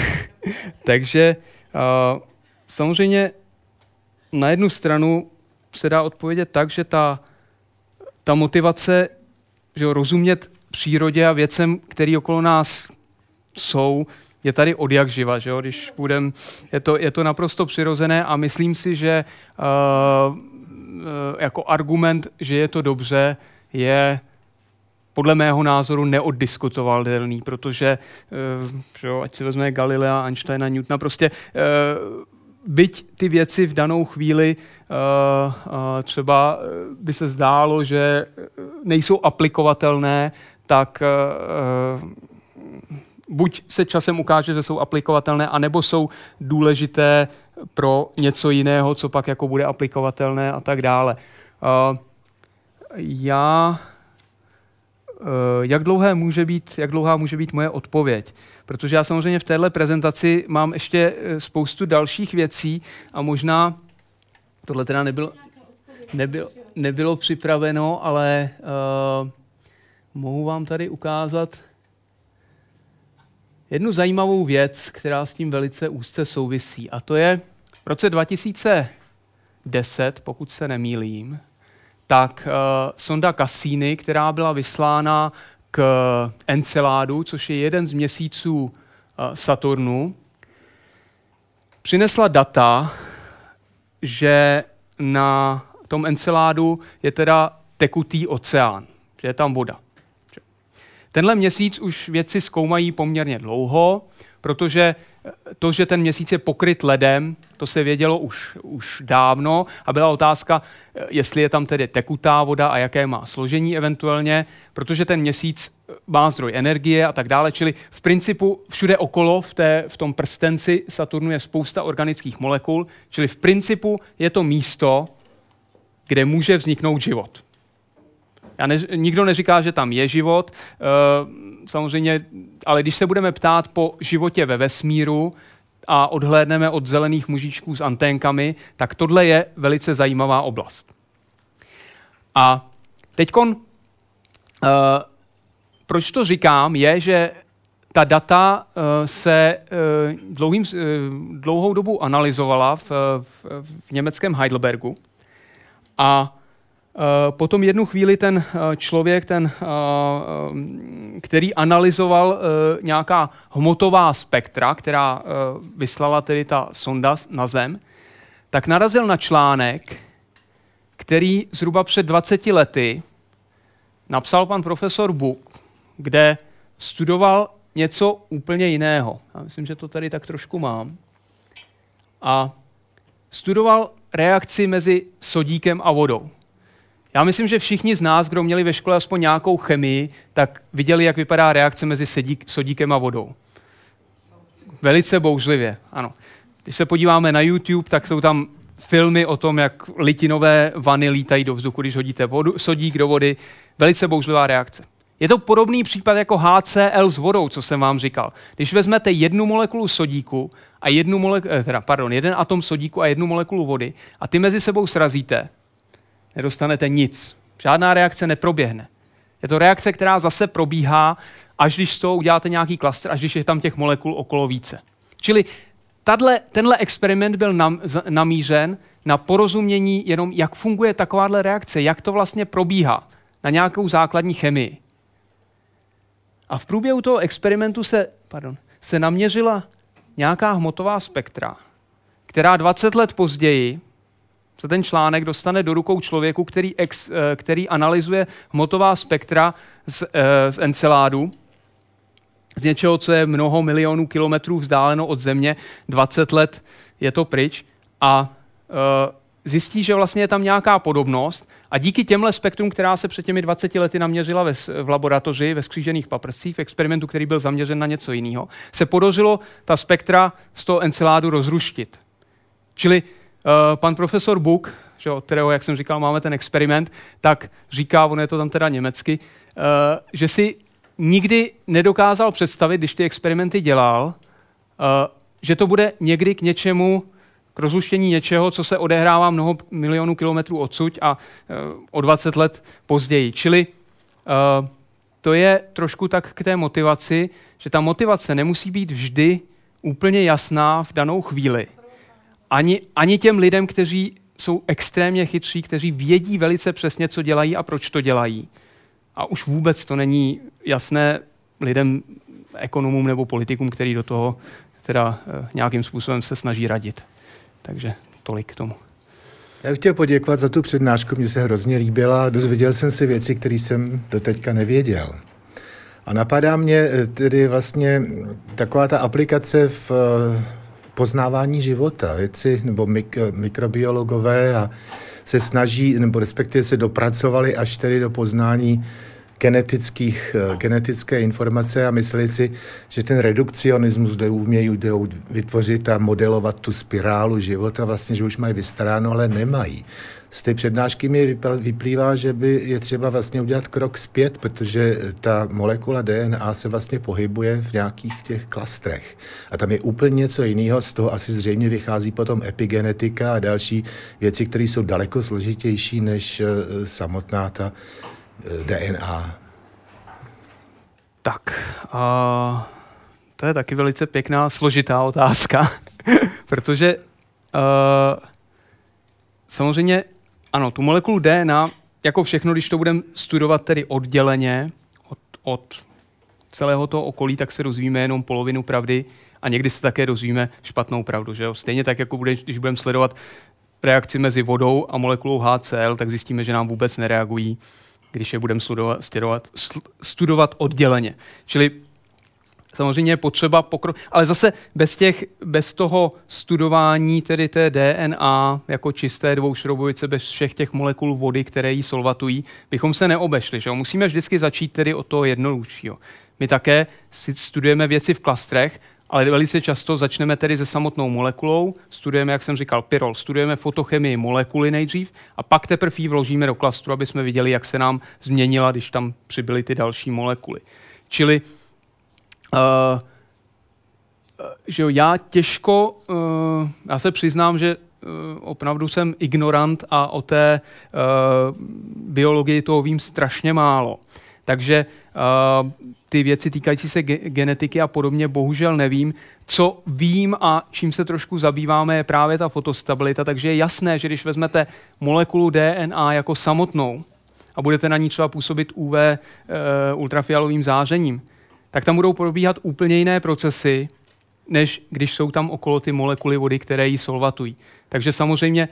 [laughs] takže uh, samozřejmě na jednu stranu se dá odpovědět tak, že ta, ta motivace že jo, rozumět přírodě a věcem, které okolo nás jsou, je tady od jak živa, že jo? když budem, je to, je to naprosto přirozené a myslím si, že uh, jako argument, že je to dobře, je podle mého názoru neoddiskutovatelný, protože uh, že jo, ať si vezme Galilea, Einsteina, Newtona, prostě uh, byť ty věci v danou chvíli uh, uh, třeba by se zdálo, že nejsou aplikovatelné, tak uh, buď se časem ukáže, že jsou aplikovatelné, anebo jsou důležité pro něco jiného, co pak jako bude aplikovatelné a tak dále. Uh, já jak, dlouhé může být, jak dlouhá může být moje odpověď? Protože já samozřejmě v téhle prezentaci mám ještě eh, spoustu dalších věcí a možná tohle teda nebylo, nebylo, nebylo připraveno, ale uh, mohu vám tady ukázat jednu zajímavou věc, která s tím velice úzce souvisí. A to je v roce 2010, pokud se nemýlím, tak uh, sonda Cassini, která byla vyslána k Enceládu, což je jeden z měsíců uh, Saturnu, přinesla data, že na tom Enceládu je teda tekutý oceán, že je tam voda. Tenhle měsíc už vědci zkoumají poměrně dlouho, protože to, že ten měsíc je pokryt ledem, to se vědělo už, už dávno a byla otázka, jestli je tam tedy tekutá voda a jaké má složení eventuálně, protože ten měsíc má zdroj energie a tak dále, čili v principu všude okolo v, té, v tom prstenci Saturnu je spousta organických molekul, čili v principu je to místo, kde může vzniknout život. Já ne, nikdo neříká, že tam je život, uh, samozřejmě, ale když se budeme ptát po životě ve vesmíru a odhlédneme od zelených mužičků s anténkami, tak tohle je velice zajímavá oblast. A teď, uh, proč to říkám, je, že ta data uh, se uh, dlouhým, uh, dlouhou dobu analyzovala v, v, v německém Heidelbergu A potom jednu chvíli ten člověk, ten, který analyzoval nějaká hmotová spektra, která vyslala tedy ta sonda na Zem, tak narazil na článek, který zhruba před 20 lety napsal pan profesor Buk, kde studoval něco úplně jiného. Já myslím, že to tady tak trošku mám. A studoval reakci mezi sodíkem a vodou. Já myslím, že všichni z nás, kdo měli ve škole aspoň nějakou chemii, tak viděli, jak vypadá reakce mezi sodíkem a vodou. Velice bouřlivě, ano. Když se podíváme na YouTube, tak jsou tam filmy o tom, jak litinové vany lítají do vzduchu, když hodíte vodu, sodík do vody. Velice bouřlivá reakce. Je to podobný případ jako HCl s vodou, co jsem vám říkal. Když vezmete jednu molekulu sodíku a jednu molekulu, eh, teda, pardon, jeden atom sodíku a jednu molekulu vody a ty mezi sebou srazíte, nedostanete nic. Žádná reakce neproběhne. Je to reakce, která zase probíhá, až když z toho uděláte nějaký klaster, až když je tam těch molekul okolo více. Čili Tadle, tenhle experiment byl nam, namířen na porozumění jenom, jak funguje takováhle reakce, jak to vlastně probíhá na nějakou základní chemii. A v průběhu toho experimentu se, pardon, se naměřila nějaká hmotová spektra, která 20 let později se ten článek dostane do rukou člověku, který, ex, eh, který analyzuje hmotová spektra z, eh, z Enceládu z něčeho, co je mnoho milionů kilometrů vzdáleno od Země, 20 let je to pryč a uh, zjistí, že vlastně je tam nějaká podobnost a díky těmhle spektrům, která se před těmi 20 lety naměřila ve, v laboratoři, ve skřížených paprscích, v experimentu, který byl zaměřen na něco jiného, se podařilo ta spektra z toho enceládu rozruštit. Čili pan profesor Buk, že od kterého, jak jsem říkal, máme ten experiment, tak říká, on je to tam teda německy, uh, že si nikdy nedokázal představit, když ty experimenty dělal, uh, že to bude někdy k něčemu, k rozluštění něčeho, co se odehrává mnoho milionů kilometrů odsud a o 20 let později. Čili to je trošku tak k té motivaci, že ta motivace nemusí být vždy úplně jasná v danou chvíli. Ani, ani těm lidem, kteří jsou extrémně chytří, kteří vědí velice přesně, co dělají a proč to dělají. A už vůbec to není jasné lidem, ekonomům nebo politikům, který do toho teda eh, nějakým způsobem se snaží radit. Takže tolik k tomu. Já bych chtěl poděkovat za tu přednášku, mně se hrozně líbila, dozvěděl jsem si věci, které jsem doteďka nevěděl. A napadá mě eh, tedy vlastně taková ta aplikace v eh, poznávání života. Věci nebo mik, mikrobiologové a se snaží, nebo respektive se dopracovali až tedy do poznání genetických, eh, genetické informace a mysleli si, že ten redukcionismus, kde umějí vytvořit a modelovat tu spirálu života, vlastně, že už mají vystaráno, ale nemají. Z té přednášky mi vyplývá, že by je třeba vlastně udělat krok zpět, protože ta molekula DNA se vlastně pohybuje v nějakých těch klastrech. A tam je úplně něco jiného, z toho asi zřejmě vychází potom epigenetika a další věci, které jsou daleko složitější než eh, samotná ta eh, DNA. Tak, uh, to je taky velice pěkná, složitá otázka, [laughs] protože uh, samozřejmě ano, tu molekulu DNA, jako všechno, když to budeme studovat tedy odděleně od, od celého toho okolí, tak se dozvíme jenom polovinu pravdy a někdy se také dozvíme špatnou pravdu. Že jo? Stejně tak, jako bude, když budeme sledovat reakci mezi vodou a molekulou HCl, tak zjistíme, že nám vůbec nereagují, když je budeme studovat, studovat, odděleně. Čili samozřejmě je potřeba pokrok, ale zase bez, těch, bez toho studování tedy té DNA jako čisté dvoušrobovice, bez všech těch molekul vody, které ji solvatují, bychom se neobešli. Že? Musíme vždycky začít tedy od toho jednoduššího. My také si studujeme věci v klastrech, ale velice často začneme tedy se samotnou molekulou, studujeme, jak jsem říkal, pyrol, studujeme fotochemii molekuly nejdřív a pak teprve ji vložíme do klastru, aby jsme viděli, jak se nám změnila, když tam přibyly ty další molekuly. Čili Uh, že jo, já těžko, uh, já se přiznám, že uh, opravdu jsem ignorant a o té uh, biologii toho vím strašně málo. Takže uh, ty věci týkající se ge- genetiky a podobně bohužel nevím. Co vím a čím se trošku zabýváme je právě ta fotostabilita, takže je jasné, že když vezmete molekulu DNA jako samotnou a budete na ní třeba působit UV e, ultrafialovým zářením, tak tam budou probíhat úplně jiné procesy, než když jsou tam okolo ty molekuly vody, které ji solvatují. Takže samozřejmě e,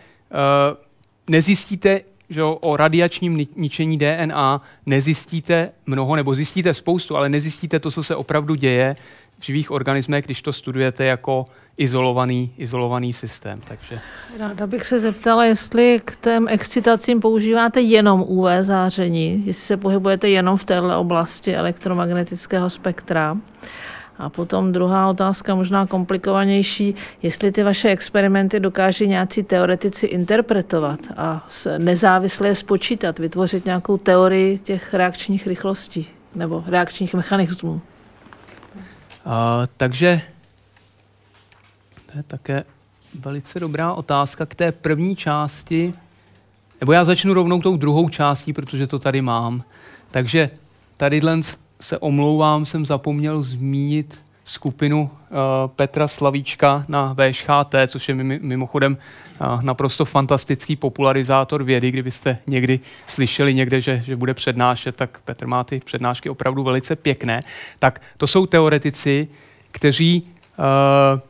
nezjistíte že o radiačním ničení DNA nezjistíte mnoho, nebo zjistíte spoustu, ale nezjistíte to, co se opravdu děje v živých organismech, když to studujete jako izolovaný, izolovaný systém. Takže. Ráda bych se zeptala, jestli k těm excitacím používáte jenom UV záření, jestli se pohybujete jenom v této oblasti elektromagnetického spektra. A potom druhá otázka, možná komplikovanější, jestli ty vaše experimenty dokáží nějací teoretici interpretovat a nezávisle spočítat, vytvořit nějakou teorii těch reakčních rychlostí nebo reakčních mechanismů. Uh, takže to je také velice dobrá otázka k té první části, nebo já začnu rovnou tou druhou částí, protože to tady mám. Takže tady se omlouvám, jsem zapomněl zmínit skupinu uh, Petra Slavíčka na VŠHT, což je mimochodem uh, naprosto fantastický popularizátor vědy. Kdybyste někdy slyšeli někde, že, že bude přednášet, tak Petr má ty přednášky opravdu velice pěkné. Tak to jsou teoretici, kteří uh,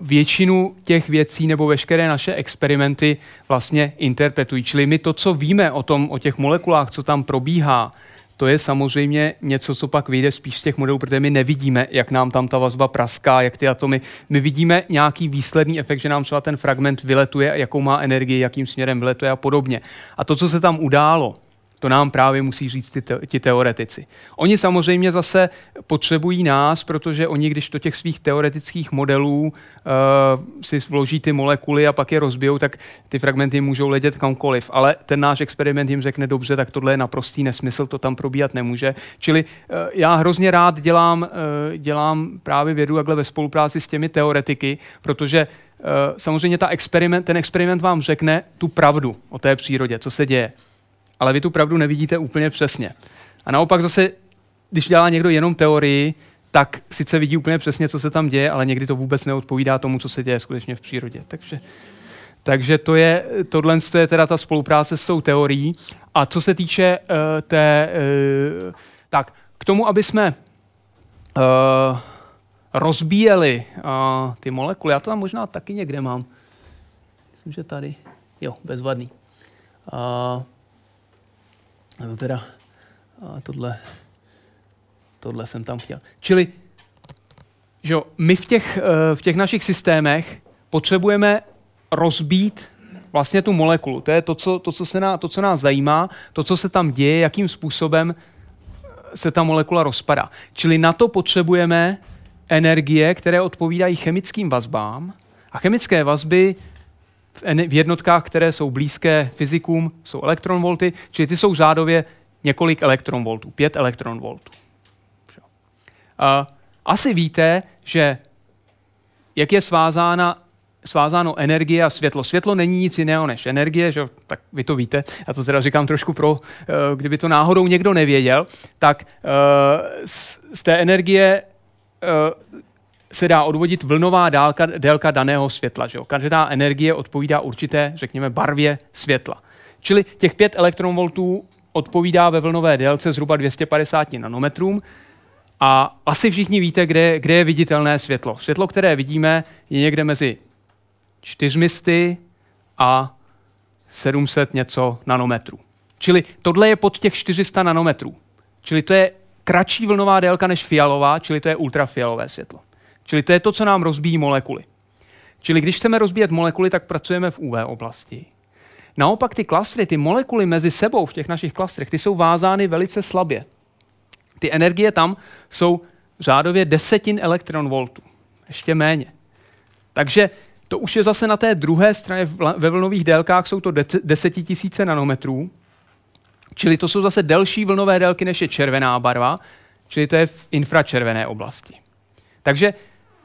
většinu těch věcí nebo veškeré naše experimenty vlastně interpretují. Čili my to, co víme o, tom, o těch molekulách, co tam probíhá, to je samozřejmě něco, co pak vyjde spíš z těch modelů, protože my nevidíme, jak nám tam ta vazba praská, jak ty atomy. My vidíme nějaký výsledný efekt, že nám třeba ten fragment vyletuje, jakou má energii, jakým směrem vyletuje a podobně. A to, co se tam událo, to nám právě musí říct ty te- ti teoretici. Oni samozřejmě zase potřebují nás, protože oni, když do těch svých teoretických modelů uh, si vloží ty molekuly a pak je rozbijou, tak ty fragmenty můžou letět kamkoliv. Ale ten náš experiment jim řekne, dobře, tak tohle je naprostý nesmysl, to tam probíhat nemůže. Čili uh, já hrozně rád dělám, uh, dělám právě vědu takhle ve spolupráci s těmi teoretiky, protože samozřejmě ta experiment, ten experiment vám řekne tu pravdu o té přírodě, co se děje ale vy tu pravdu nevidíte úplně přesně. A naopak zase, když dělá někdo jenom teorii, tak sice vidí úplně přesně, co se tam děje, ale někdy to vůbec neodpovídá tomu, co se děje skutečně v přírodě. Takže, takže to je, tohle je teda ta spolupráce s tou teorií. A co se týče uh, té, uh, tak k tomu, aby jsme uh, rozbíjeli uh, ty molekuly, já to tam možná taky někde mám. Myslím, že tady. Jo, bezvadný. Uh, a to teda, a tohle, tohle jsem tam chtěl. Čili, že my v těch, eh, v těch našich systémech potřebujeme rozbít vlastně tu molekulu. To je to, co, to, co, se ná, to, co nás zajímá, to, co se tam děje, jakým způsobem se ta molekula rozpadá. Čili na to potřebujeme energie, které odpovídají chemickým vazbám. A chemické vazby v jednotkách, které jsou blízké fyzikům, jsou elektronvolty, čili ty jsou řádově několik elektronvoltů, pět elektronvoltů. Asi víte, že jak je svázána, svázáno energie a světlo. Světlo není nic jiného než energie, že? tak vy to víte, já to teda říkám trošku pro, eh, kdyby to náhodou někdo nevěděl, tak eh, z té energie eh, se dá odvodit vlnová dálka, délka daného světla. Že jo? Každá energie odpovídá určité, řekněme, barvě světla. Čili těch 5 elektronvoltů odpovídá ve vlnové délce zhruba 250 nanometrům. A asi všichni víte, kde, kde je viditelné světlo. Světlo, které vidíme, je někde mezi 400 a 700 něco nanometrů. Čili tohle je pod těch 400 nanometrů. Čili to je kratší vlnová délka než fialová, čili to je ultrafialové světlo. Čili to je to, co nám rozbíjí molekuly. Čili když chceme rozbíjet molekuly, tak pracujeme v UV oblasti. Naopak ty klastry, ty molekuly mezi sebou v těch našich klastrech, ty jsou vázány velice slabě. Ty energie tam jsou řádově desetin elektronvoltů. Ještě méně. Takže to už je zase na té druhé straně, ve vlnových délkách jsou to desetitisíce nanometrů, čili to jsou zase delší vlnové délky, než je červená barva, čili to je v infračervené oblasti. Takže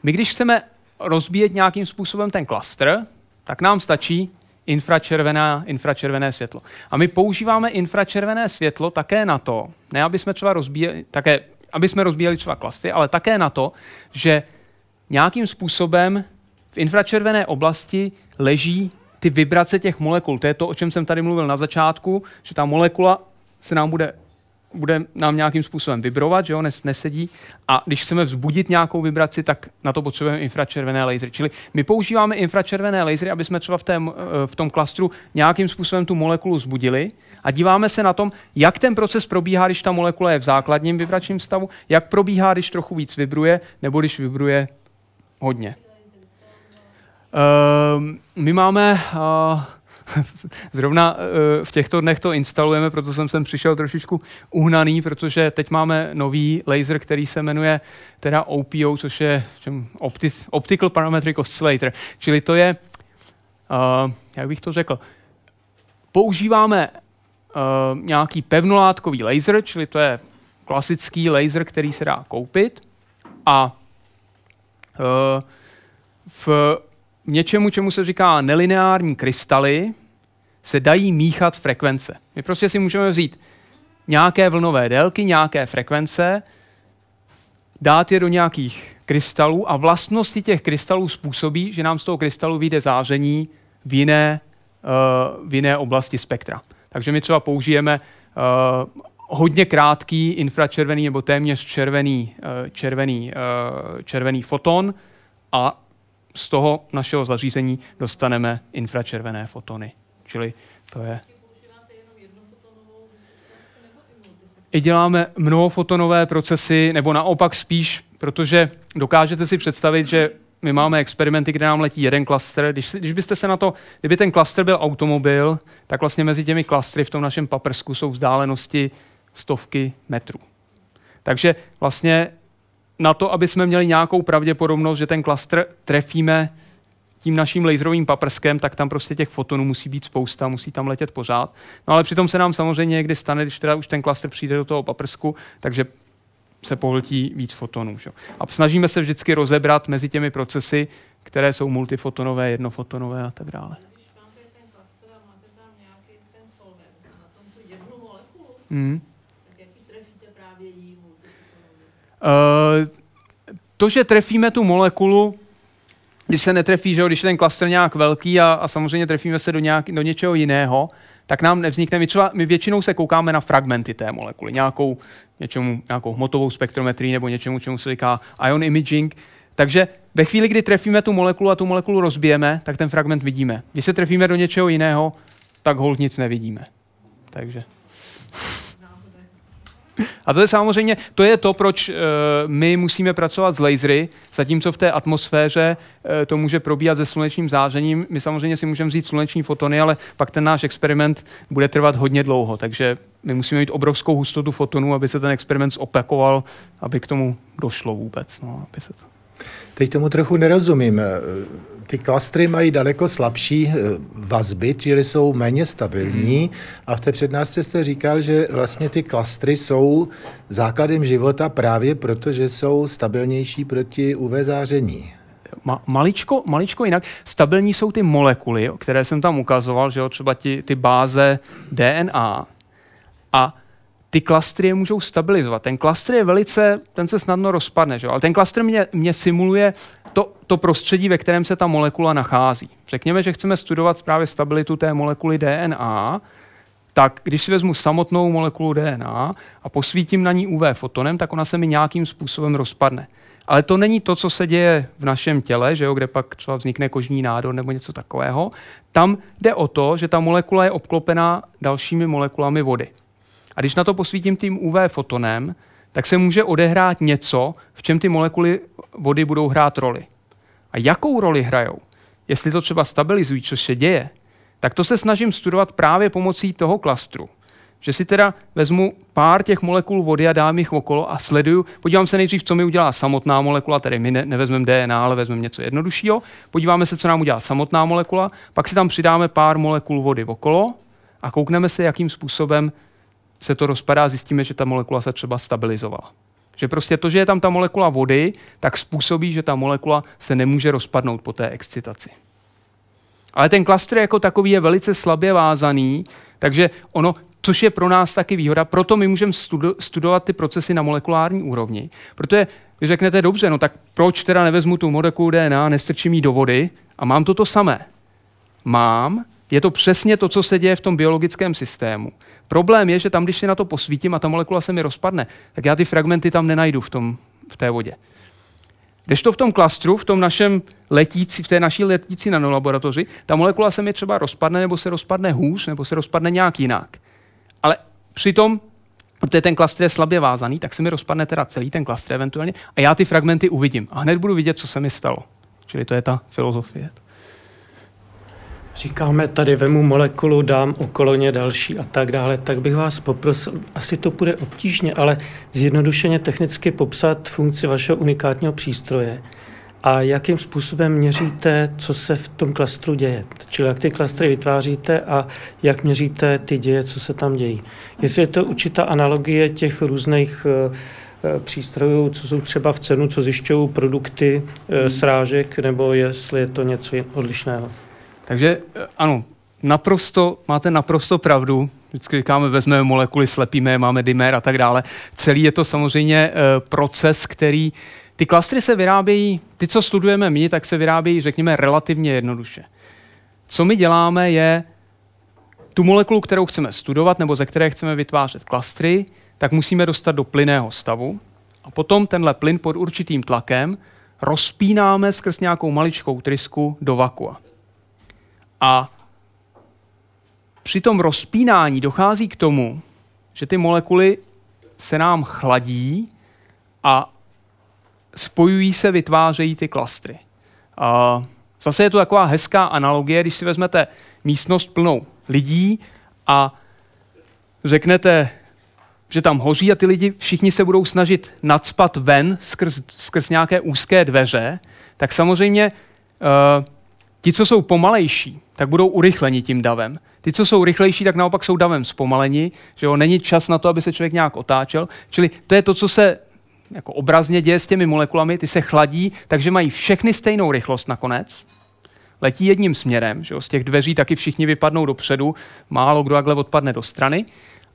my když chceme rozbíjet nějakým způsobem ten klastr, tak nám stačí infračervená, infračervené světlo. A my používáme infračervené světlo také na to, ne aby jsme třeba rozbíjeli, také aby jsme rozbíjeli třeba klastry, ale také na to, že nějakým způsobem v infračervené oblasti leží ty vibrace těch molekul. To je to, o čem jsem tady mluvil na začátku, že ta molekula se nám bude bude nám nějakým způsobem vibrovat, že jo, nesedí. A když chceme vzbudit nějakou vibraci, tak na to potřebujeme infračervené lasery. Čili my používáme infračervené lasery, aby jsme třeba v, tém, eh, v tom klastru nějakým způsobem tu molekulu vzbudili a díváme se na tom, jak ten proces probíhá, když ta molekula je v základním vibračním stavu, jak probíhá, když trochu víc vibruje, nebo když vibruje hodně. Uh, my máme uh, [laughs] Zrovna eh, v těchto dnech to instalujeme, proto jsem sem přišel trošičku uhnaný, protože teď máme nový laser, který se jmenuje teda OPO, což je Optical Parametric Oscillator. Čili to je, uh, jak bych to řekl, používáme uh, nějaký pevnolátkový laser, čili to je klasický laser, který se dá koupit a uh, v něčemu, čemu se říká nelineární krystaly, se dají míchat frekvence. My prostě si můžeme vzít nějaké vlnové délky, nějaké frekvence, dát je do nějakých krystalů a vlastnosti těch krystalů způsobí, že nám z toho krystalu vyjde záření v jiné, uh, v jiné oblasti spektra. Takže my třeba použijeme uh, hodně krátký infračervený nebo téměř červený, uh, červený, červený foton a z toho našeho zařízení dostaneme infračervené fotony. Čili to je... I děláme mnohofotonové procesy, nebo naopak spíš, protože dokážete si představit, že my máme experimenty, kde nám letí jeden klaster. Když, když byste se na to, kdyby ten klaster byl automobil, tak vlastně mezi těmi klastry v tom našem paprsku jsou vzdálenosti stovky metrů. Takže vlastně na to, aby jsme měli nějakou pravděpodobnost, že ten klastr trefíme tím naším laserovým paprskem, tak tam prostě těch fotonů musí být spousta, musí tam letět pořád. No ale přitom se nám samozřejmě někdy stane, když teda už ten klastr přijde do toho paprsku, takže se pohltí víc fotonů. Že? A snažíme se vždycky rozebrat mezi těmi procesy, které jsou multifotonové, jednofotonové a tak dále. Hmm. Uh, to, že trefíme tu molekulu, když se netrefí, že jo, když je ten klaster nějak velký a, a samozřejmě trefíme se do, nějak, do něčeho jiného, tak nám nevznikne, my, třeba, my většinou se koukáme na fragmenty té molekuly, nějakou, něčemu, nějakou hmotovou spektrometrii nebo něčemu, čemu se říká ion imaging. Takže ve chvíli, kdy trefíme tu molekulu a tu molekulu rozbijeme, tak ten fragment vidíme. Když se trefíme do něčeho jiného, tak hold nic nevidíme. Takže. A to je samozřejmě, to je to, proč uh, my musíme pracovat s lasery, zatímco v té atmosféře uh, to může probíhat se slunečním zářením. My samozřejmě si můžeme vzít sluneční fotony, ale pak ten náš experiment bude trvat hodně dlouho, takže my musíme mít obrovskou hustotu fotonů, aby se ten experiment zopakoval, aby k tomu došlo vůbec. No, aby se to... Teď tomu trochu nerozumím. Ty klastry mají daleko slabší eh, vazby, čili jsou méně stabilní. Hmm. A v té přednášce jste říkal, že vlastně ty klastry jsou základem života právě proto, že jsou stabilnější proti UV záření. Ma, maličko, maličko jinak. Stabilní jsou ty molekuly, které jsem tam ukazoval, že jo, třeba ty, ty báze DNA. A ty klastry je můžou stabilizovat. Ten klastr je velice, ten se snadno rozpadne, že? ale ten klastr mě, mě simuluje to, to prostředí, ve kterém se ta molekula nachází. Řekněme, že chceme studovat právě stabilitu té molekuly DNA, tak když si vezmu samotnou molekulu DNA a posvítím na ní UV fotonem, tak ona se mi nějakým způsobem rozpadne. Ale to není to, co se děje v našem těle, že jo, kde pak třeba vznikne kožní nádor nebo něco takového. Tam jde o to, že ta molekula je obklopená dalšími molekulami vody. A když na to posvítím tím UV fotonem, tak se může odehrát něco, v čem ty molekuly vody budou hrát roli. A jakou roli hrajou? Jestli to třeba stabilizují, co se děje, tak to se snažím studovat právě pomocí toho klastru. Že si teda vezmu pár těch molekul vody a dám jich okolo a sleduju. Podívám se nejdřív, co mi udělá samotná molekula, tedy my ne, nevezmeme DNA, ale vezmeme něco jednoduššího. Podíváme se, co nám udělá samotná molekula, pak si tam přidáme pár molekul vody okolo a koukneme se, jakým způsobem se to rozpadá zjistíme, že ta molekula se třeba stabilizovala. Že prostě to, že je tam ta molekula vody, tak způsobí, že ta molekula se nemůže rozpadnout po té excitaci. Ale ten klastr jako takový je velice slabě vázaný, takže ono což je pro nás taky výhoda. Proto my můžeme studo, studovat ty procesy na molekulární úrovni. Protože vy řeknete, dobře, no tak proč teda nevezmu tu molekulu DNA, nestrčím ji do vody a mám to to samé? Mám, je to přesně to, co se děje v tom biologickém systému. Problém je, že tam, když si na to posvítím a ta molekula se mi rozpadne, tak já ty fragmenty tam nenajdu v, tom, v té vodě. Když to v tom klastru, v tom našem letící, v té naší letící nanolaboratoři, ta molekula se mi třeba rozpadne, nebo se rozpadne hůř, nebo se rozpadne nějak jinak. Ale přitom, protože ten klastr je slabě vázaný, tak se mi rozpadne teda celý ten klastr eventuálně a já ty fragmenty uvidím. A hned budu vidět, co se mi stalo. Čili to je ta filozofie. Říkáme tady, vemu molekulu, dám okolo ně další a tak dále, tak bych vás poprosil, asi to bude obtížně, ale zjednodušeně technicky popsat funkci vašeho unikátního přístroje a jakým způsobem měříte, co se v tom klastru děje. Čili jak ty klastry vytváříte a jak měříte ty děje, co se tam dějí. Jestli je to určitá analogie těch různých eh, eh, přístrojů, co jsou třeba v cenu, co zjišťují produkty hmm. srážek, nebo jestli je to něco odlišného. Takže eh, ano, naprosto, máte naprosto pravdu. Vždycky říkáme, vezmeme molekuly, slepíme máme dimer a tak dále. Celý je to samozřejmě proces, který ty klastry se vyrábějí, ty, co studujeme my, tak se vyrábějí, řekněme, relativně jednoduše. Co my děláme, je tu molekulu, kterou chceme studovat, nebo ze které chceme vytvářet klastry, tak musíme dostat do plyného stavu. A potom tenhle plyn pod určitým tlakem rozpínáme skrz nějakou maličkou trysku do vakua. A při tom rozpínání dochází k tomu, že ty molekuly se nám chladí a spojují se, vytvářejí ty klastry. A zase je to taková hezká analogie, když si vezmete místnost plnou lidí a řeknete, že tam hoří a ty lidi všichni se budou snažit nadspat ven skrz, skrz nějaké úzké dveře, tak samozřejmě uh, ti, co jsou pomalejší, tak budou urychleni tím davem. Ty, co jsou rychlejší, tak naopak jsou davem zpomaleni, že jo, není čas na to, aby se člověk nějak otáčel. Čili to je to, co se jako obrazně děje s těmi molekulami, ty se chladí, takže mají všechny stejnou rychlost nakonec, letí jedním směrem, že jo, z těch dveří taky všichni vypadnou dopředu, málo kdo takhle odpadne do strany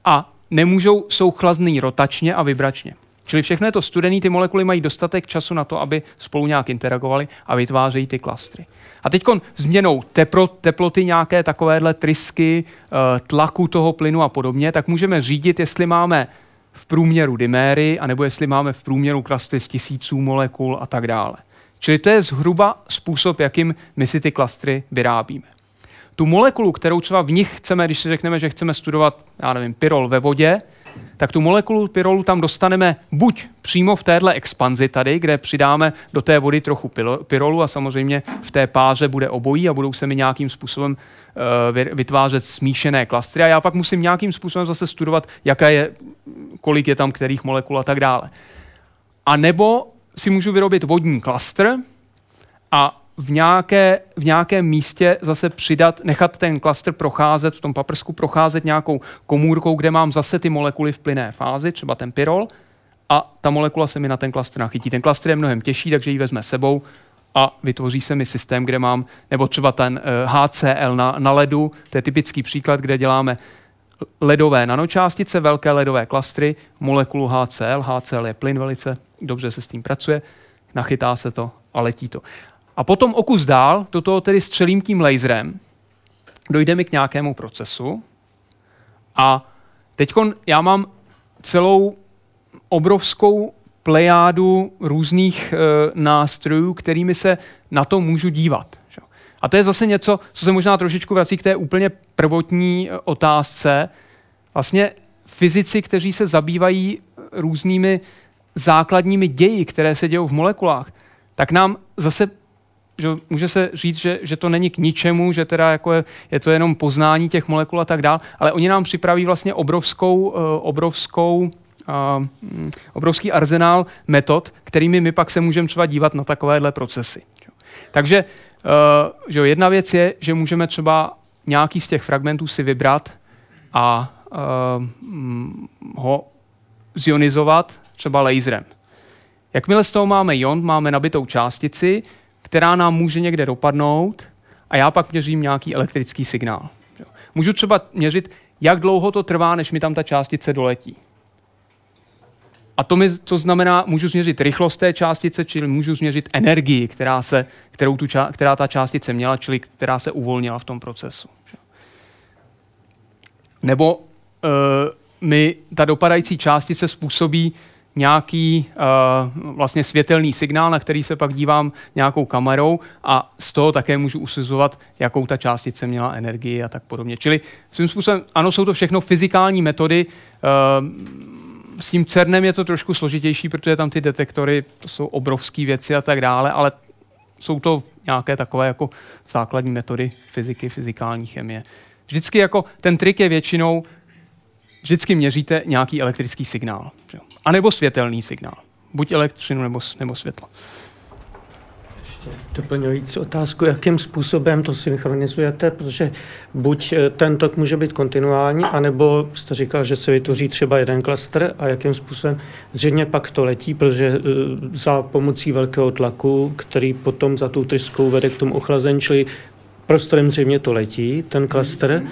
a nemůžou, jsou chlazný rotačně a vibračně. Čili všechno je to studený, ty molekuly mají dostatek času na to, aby spolu nějak interagovaly a vytvářejí ty klastry. A teď změnou teplo, teploty nějaké takovéhle trysky, eh, tlaku toho plynu a podobně, tak můžeme řídit, jestli máme v průměru diméry, anebo jestli máme v průměru klastry z tisíců molekul a tak dále. Čili to je zhruba způsob, jakým my si ty klastry vyrábíme. Tu molekulu, kterou třeba v nich chceme, když si řekneme, že chceme studovat, já nevím, pyrol ve vodě, tak tu molekulu pyrolu tam dostaneme buď přímo v téhle expanzi tady, kde přidáme do té vody trochu pyrolu a samozřejmě v té páře bude obojí a budou se mi nějakým způsobem uh, vytvářet smíšené klastry a já pak musím nějakým způsobem zase studovat, jaká je, kolik je tam kterých molekul a tak dále. A nebo si můžu vyrobit vodní klastr a v, nějaké, v nějakém místě zase přidat, nechat ten klastr procházet, v tom paprsku procházet nějakou komůrkou, kde mám zase ty molekuly v plynné fázi, třeba ten pyrol, a ta molekula se mi na ten klastr nachytí. Ten klastr je mnohem těžší, takže ji vezme sebou a vytvoří se mi systém, kde mám, nebo třeba ten uh, eh, HCl na, na ledu, to je typický příklad, kde děláme ledové nanočástice, velké ledové klastry, molekulu HCl. HCl je plyn velice, dobře se s tím pracuje, nachytá se to a letí to. A potom o kus dál, do toho tedy střelím tím laserem, dojde mi k nějakému procesu a teď já mám celou obrovskou plejádu různých e, nástrojů, kterými se na to můžu dívat. A to je zase něco, co se možná trošičku vrací k té úplně prvotní e, otázce. Vlastně fyzici, kteří se zabývají různými základními ději, které se dějí v molekulách, tak nám zase že může se říct, že, že to není k ničemu, že teda jako je, je to jenom poznání těch molekul a tak dále, ale oni nám připraví vlastně obrovskou, uh, obrovskou uh, obrovský arzenál metod, kterými my pak se můžeme třeba dívat na takovéhle procesy. Takže uh, že jedna věc je, že můžeme třeba nějaký z těch fragmentů si vybrat a uh, ho zionizovat třeba laserem. Jakmile z toho máme ion, máme nabitou částici, která nám může někde dopadnout a já pak měřím nějaký elektrický signál. Můžu třeba měřit, jak dlouho to trvá, než mi tam ta částice doletí. A to, mi, to znamená, můžu změřit rychlost té částice, čili můžu změřit energii, která, se, kterou tu, která ta částice měla, čili která se uvolnila v tom procesu. Nebo uh, mi ta dopadající částice způsobí nějaký uh, vlastně světelný signál, na který se pak dívám nějakou kamerou a z toho také můžu usuzovat, jakou ta částice měla energii a tak podobně. Čili svým způsobem, ano, jsou to všechno fyzikální metody. Uh, s tím CERNem je to trošku složitější, protože tam ty detektory, to jsou obrovské věci a tak dále, ale jsou to nějaké takové jako základní metody fyziky, fyzikální chemie. Vždycky jako ten trik je většinou, vždycky měříte nějaký elektrický signál. A nebo světelný signál. Buď elektřinu nebo, nebo světlo. Doplňující otázku, jakým způsobem to synchronizujete, protože buď eh, ten tok může být kontinuální, anebo jste říkal, že se vytvoří třeba jeden klaster a jakým způsobem zřejmě pak to letí, protože eh, za pomocí velkého tlaku, který potom za tou tryskou vede k tomu ochlazení, čili prostorem zřejmě to letí, ten klaster,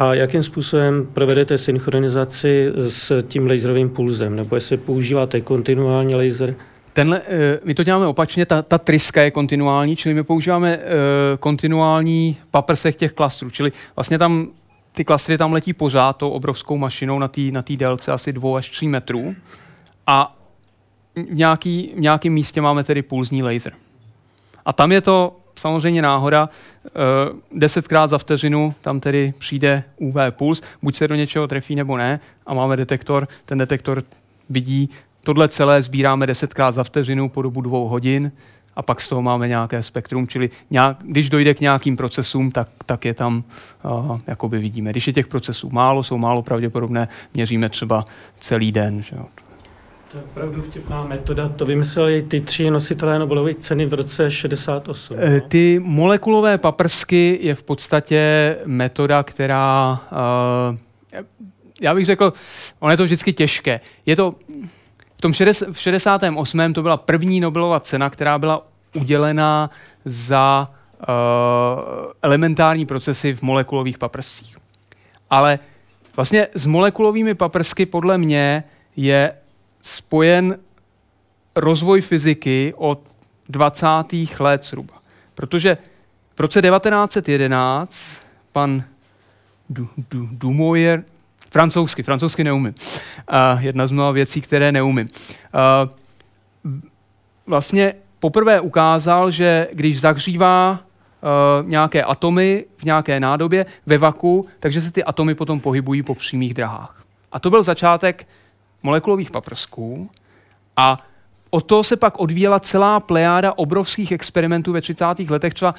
a jakým způsobem provedete synchronizaci s tím laserovým pulzem, nebo jestli používáte kontinuální laser, Tenhle, eh, my to děláme opačně, ta, ta tryska je kontinuální, čili my používáme uh, kontinuální paprsech těch klastrů, čili vlastně tam ty klastry tam letí pořád tou obrovskou mašinou na té na délce asi 2 až 3 metrů. A v, nějaký, v nějakém místě máme tedy pulzní laser. A tam je to samozřejmě náhoda, uh, desetkrát za vteřinu tam tedy přijde UV puls, buď se do něčeho trefí nebo ne a máme detektor, ten detektor vidí Tohle celé sbíráme desetkrát za vteřinu po dobu dvou hodin a pak z toho máme nějaké spektrum, čili nějak, když dojde k nějakým procesům, tak, tak je tam, uh, jakoby vidíme. Když je těch procesů málo, jsou málo pravděpodobné, měříme třeba celý den. Že jo. To je opravdu vtipná metoda. To vymysleli ty tři nositelé Nobelovy ceny v roce 68. No? Eh, ty molekulové paprsky je v podstatě metoda, která, uh, já bych řekl, ono je to vždycky těžké. Je to, v tom 60, v 68. to byla první Nobelova cena, která byla udělená za uh, elementární procesy v molekulových paprscích. Ale vlastně s molekulovými paprsky podle mě je spojen rozvoj fyziky od 20. let zhruba. Protože v roce 1911 pan Dumoyer, Francouzsky, francouzsky neumím. Uh, jedna z mnoha věcí, které neumím. Uh, vlastně poprvé ukázal, že když zahřívá uh, nějaké atomy v nějaké nádobě ve vaku, takže se ty atomy potom pohybují po přímých drahách. A to byl začátek molekulových paprsků a o to se pak odvíjela celá plejáda obrovských experimentů ve 30. letech. Třeba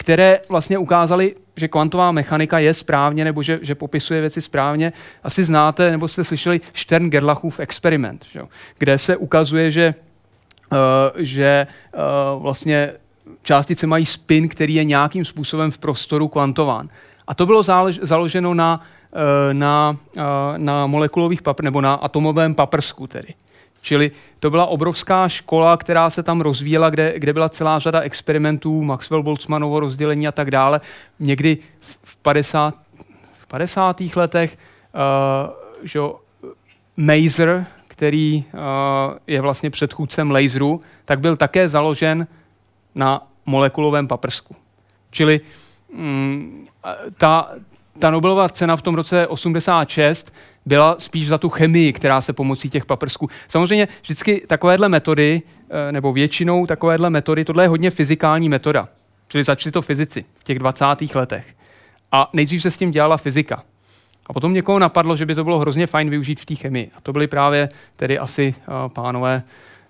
které vlastně ukázaly, že kvantová mechanika je správně nebo že, že popisuje věci správně. Asi znáte nebo jste slyšeli Stern-Gerlachův experiment, že? kde se ukazuje, že, uh, že uh, vlastně částice mají spin, který je nějakým způsobem v prostoru kvantován. A to bylo založeno na, uh, na, uh, na molekulových papr, nebo na atomovém paprsku tedy. Čili to byla obrovská škola, která se tam rozvíjela, kde, kde byla celá řada experimentů, Maxwell-Boltzmannovo rozdělení a tak dále. Někdy v 50, v 50. letech uh, že Maser, který uh, je vlastně předchůdcem laseru, tak byl také založen na molekulovém paprsku. Čili mm, ta, ta Nobelová cena v tom roce 86 byla spíš za tu chemii, která se pomocí těch paprsků. Samozřejmě vždycky takovéhle metody, eh, nebo většinou takovéhle metody, tohle je hodně fyzikální metoda. Čili začali to fyzici v těch 20. letech. A nejdřív se s tím dělala fyzika. A potom někoho napadlo, že by to bylo hrozně fajn využít v té chemii. A to byly právě tedy asi uh, pánové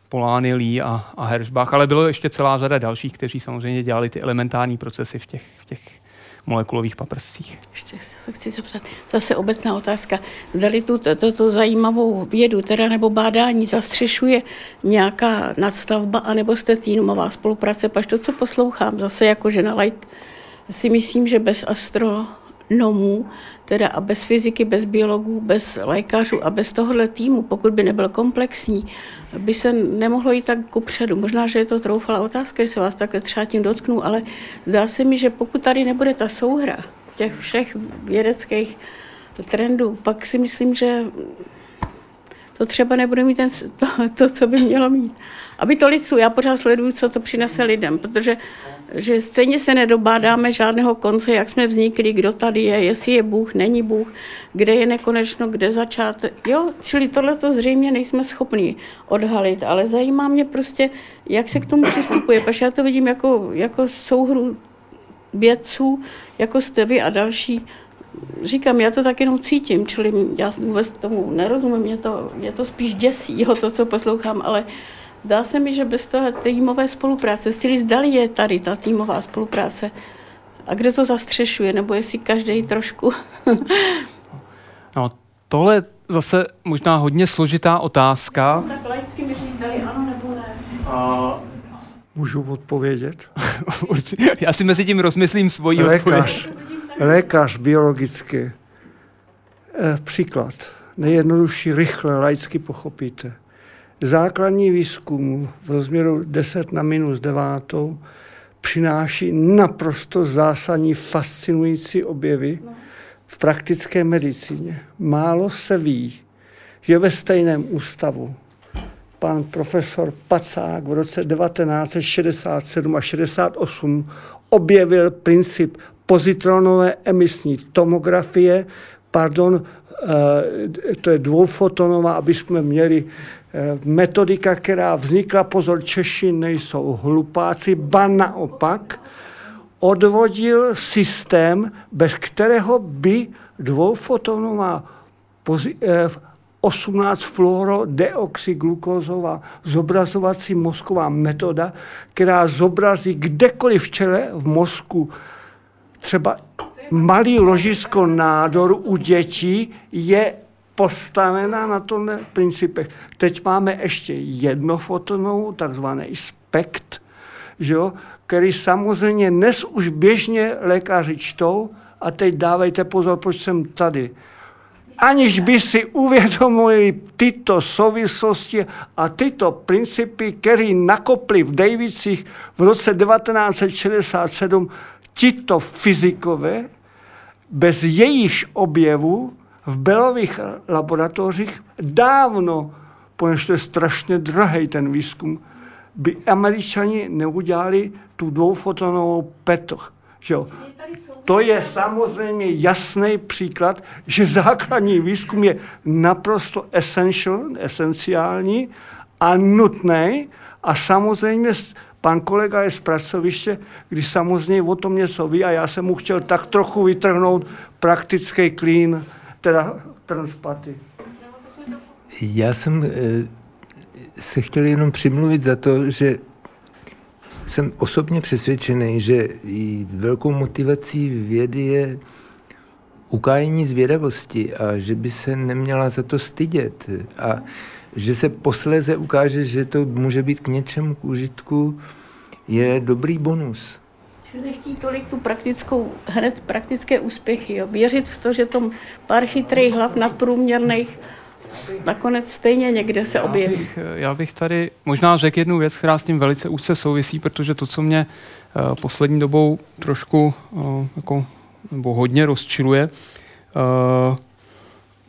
Polány, Lee a, a Herschbach, ale bylo ještě celá řada dalších, kteří samozřejmě dělali ty elementární procesy v těch, v těch molekulových paprscích. Ještě se chci zeptat, zase obecná otázka. Zdali tu, tu zajímavou vědu, teda nebo bádání zastřešuje nějaká nadstavba, anebo jste týmová spolupráce, paž to, co poslouchám, zase jako žena like, si myslím, že bez astro nomů, teda a bez fyziky, bez biologů, bez lékařů a bez tohohle týmu, pokud by nebyl komplexní, by se nemohlo jít tak kupředu. Možná, že je to troufala otázka, že se vás takhle třeba tím dotknu, ale zdá se mi, že pokud tady nebude ta souhra těch všech vědeckých trendu, pak si myslím, že to třeba nebude mít ten, to, to, co by mělo mít. Aby to lidstvu, já pořád sleduju, co to přinese lidem, protože že stejně se nedobádáme žádného konce, jak jsme vznikli, kdo tady je, jestli je Bůh, není Bůh, kde je nekonečno, kde začátek. Jo, čili tohle to zřejmě nejsme schopni odhalit, ale zajímá mě prostě, jak se k tomu přistupuje, protože já to vidím jako, jako souhru vědců, jako jste vy a další, říkám, já to tak jenom cítím, čili já vůbec tomu nerozumím, mě to, mě to spíš děsí, jo, to, co poslouchám, ale dá se mi, že bez toho týmové spolupráce, stýli zdali je tady ta týmová spolupráce a kde to zastřešuje, nebo jestli každý trošku. [laughs] no, tohle zase možná hodně složitá otázka. No, tak laicky mi říct, ano nebo ne. A... Můžu odpovědět? [laughs] Já si mezi tím rozmyslím svoji Lékař. odpověď lékař biologický. E, příklad. Nejjednodušší, rychle, laicky pochopíte. Základní výzkum v rozměru 10 na minus 9 přináší naprosto zásadní, fascinující objevy v praktické medicíně. Málo se ví, že ve stejném ústavu pan profesor Pacák v roce 1967 a 68 objevil princip pozitronové emisní tomografie, pardon, eh, to je dvoufotonová, aby jsme měli eh, metodika, která vznikla, pozor, Češi nejsou hlupáci, ba naopak, odvodil systém, bez kterého by dvoufotonová 18 fluorodeoxyglukózová zobrazovací mozková metoda, která zobrazí kdekoliv v čele v mozku třeba malý ložisko nádoru u dětí je postavena na tomhle principech. Teď máme ještě jednofotonovou, takzvaný spekt, že jo, který samozřejmě dnes už běžně lékaři čtou a teď dávejte pozor, proč jsem tady. Aniž by si uvědomili tyto souvislosti a tyto principy, které nakopli v Davicích v roce 1967 tito fyzikové bez jejich objevu v Belových laboratořích dávno, poněž to je strašně drahý ten výzkum, by američani neudělali tu dvoufotonovou petoch. Že jo? To je samozřejmě jasný příklad, že základní výzkum je naprosto essential, esenciální a nutný a samozřejmě Pan kolega je z pracoviště, když samozřejmě o tom něco ví a já jsem mu chtěl tak trochu vytrhnout praktický klín, teda transpaty. Já jsem eh, se chtěl jenom přimluvit za to, že jsem osobně přesvědčený, že velkou motivací vědy je ukájení zvědavosti a že by se neměla za to stydět. A že se posléze ukáže, že to může být k něčemu k užitku, je dobrý bonus. Čili nechtí tolik tu praktickou, hned praktické úspěchy. Jo. Věřit v to, že tom pár chytrých hlav nadprůměrných nakonec stejně někde se objeví. Já bych, já bych tady možná řekl jednu věc, která s tím velice úzce souvisí, protože to, co mě uh, poslední dobou trošku uh, jako, nebo hodně rozčiluje, uh,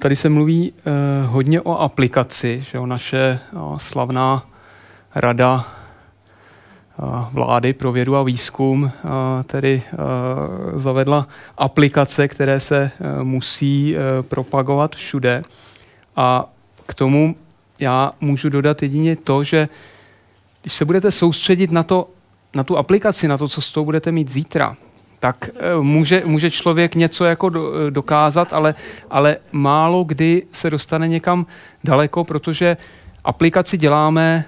Tady se mluví eh, hodně o aplikaci, že o naše o, slavná rada eh, vlády pro vědu a výzkum tedy zavedla aplikace, které se musí propagovat všude. A k tomu já můžu dodat jedině to, že když se budete soustředit na, to, na tu aplikaci, na to, co s tou budete mít zítra, tak eh, může, může člověk něco jako do, eh, dokázat, ale, ale málo kdy se dostane někam daleko, protože aplikaci děláme,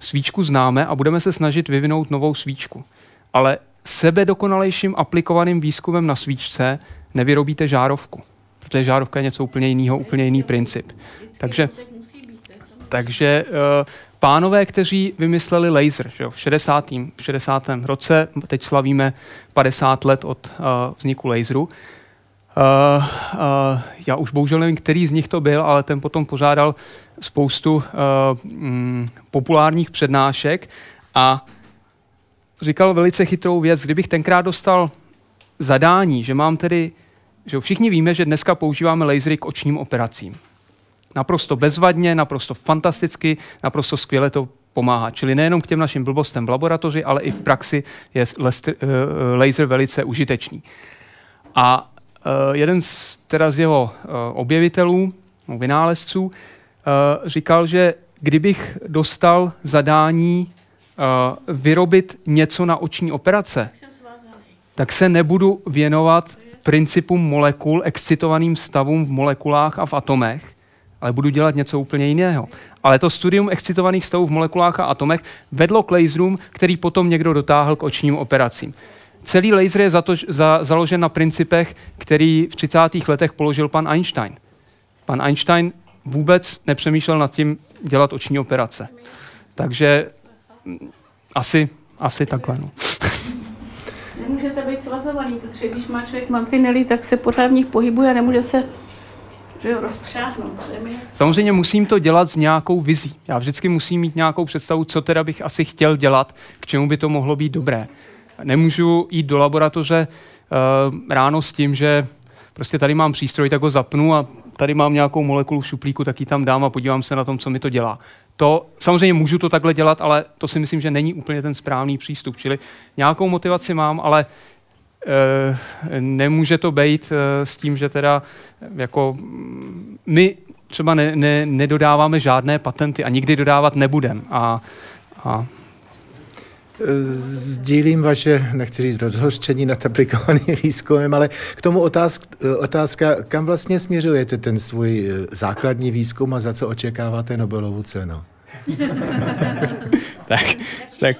svíčku známe a budeme se snažit vyvinout novou svíčku. Ale sebe dokonalejším aplikovaným výzkumem na svíčce nevyrobíte žárovku, protože žárovka je něco úplně jiného, úplně jiný princip. Takže, takže uh, pánové, kteří vymysleli laser že jo, v 60. v 60. roce, teď slavíme 50 let od uh, vzniku laseru. Uh, uh, já už bohužel nevím, který z nich to byl, ale ten potom pořádal spoustu uh, mm, populárních přednášek a říkal velice chytrou věc. Kdybych tenkrát dostal zadání, že mám tedy že všichni víme, že dneska používáme lasery k očním operacím. Naprosto bezvadně, naprosto fantasticky, naprosto skvěle to pomáhá. Čili nejenom k těm našim blbostem v laboratoři, ale i v praxi je eh, laser velice užitečný. A eh, jeden z, teda z jeho eh, objevitelů, vynálezců, říkal, že kdybych dostal zadání vyrobit něco na oční operace, tak se nebudu věnovat principům molekul, excitovaným stavům v molekulách a v atomech, ale budu dělat něco úplně jiného. Ale to studium excitovaných stavů v molekulách a atomech vedlo k laserům, který potom někdo dotáhl k očním operacím. Celý laser je za to, za, založen na principech, který v 30. letech položil pan Einstein. Pan Einstein vůbec nepřemýšlel nad tím dělat oční operace. Takže mm, asi, asi takhle. No. Nemůžete být svazovaný, protože když má člověk mantinely, tak se pořád v nich pohybuje a nemůže se rozpřáhnout. Samozřejmě musím to dělat s nějakou vizí. Já vždycky musím mít nějakou představu, co teda bych asi chtěl dělat, k čemu by to mohlo být dobré. Nemůžu jít do laboratoře uh, ráno s tím, že prostě tady mám přístroj, tak ho zapnu a tady mám nějakou molekulu v šuplíku, tak ji tam dám a podívám se na tom, co mi to dělá. To samozřejmě můžu to takhle dělat, ale to si myslím, že není úplně ten správný přístup. Čili nějakou motivaci mám, ale nemůže to být eh, s tím, že teda jako mm, my třeba ne, ne, nedodáváme žádné patenty a nikdy dodávat nebudem. A, a Sdílím vaše, nechci říct rozhořčení nad aplikovaným [laughs] výzkumem, ale k tomu otázk, otázka, kam vlastně směřujete ten svůj eh, základní výzkum a za co očekáváte Nobelovu cenu? [laughs] tak, tak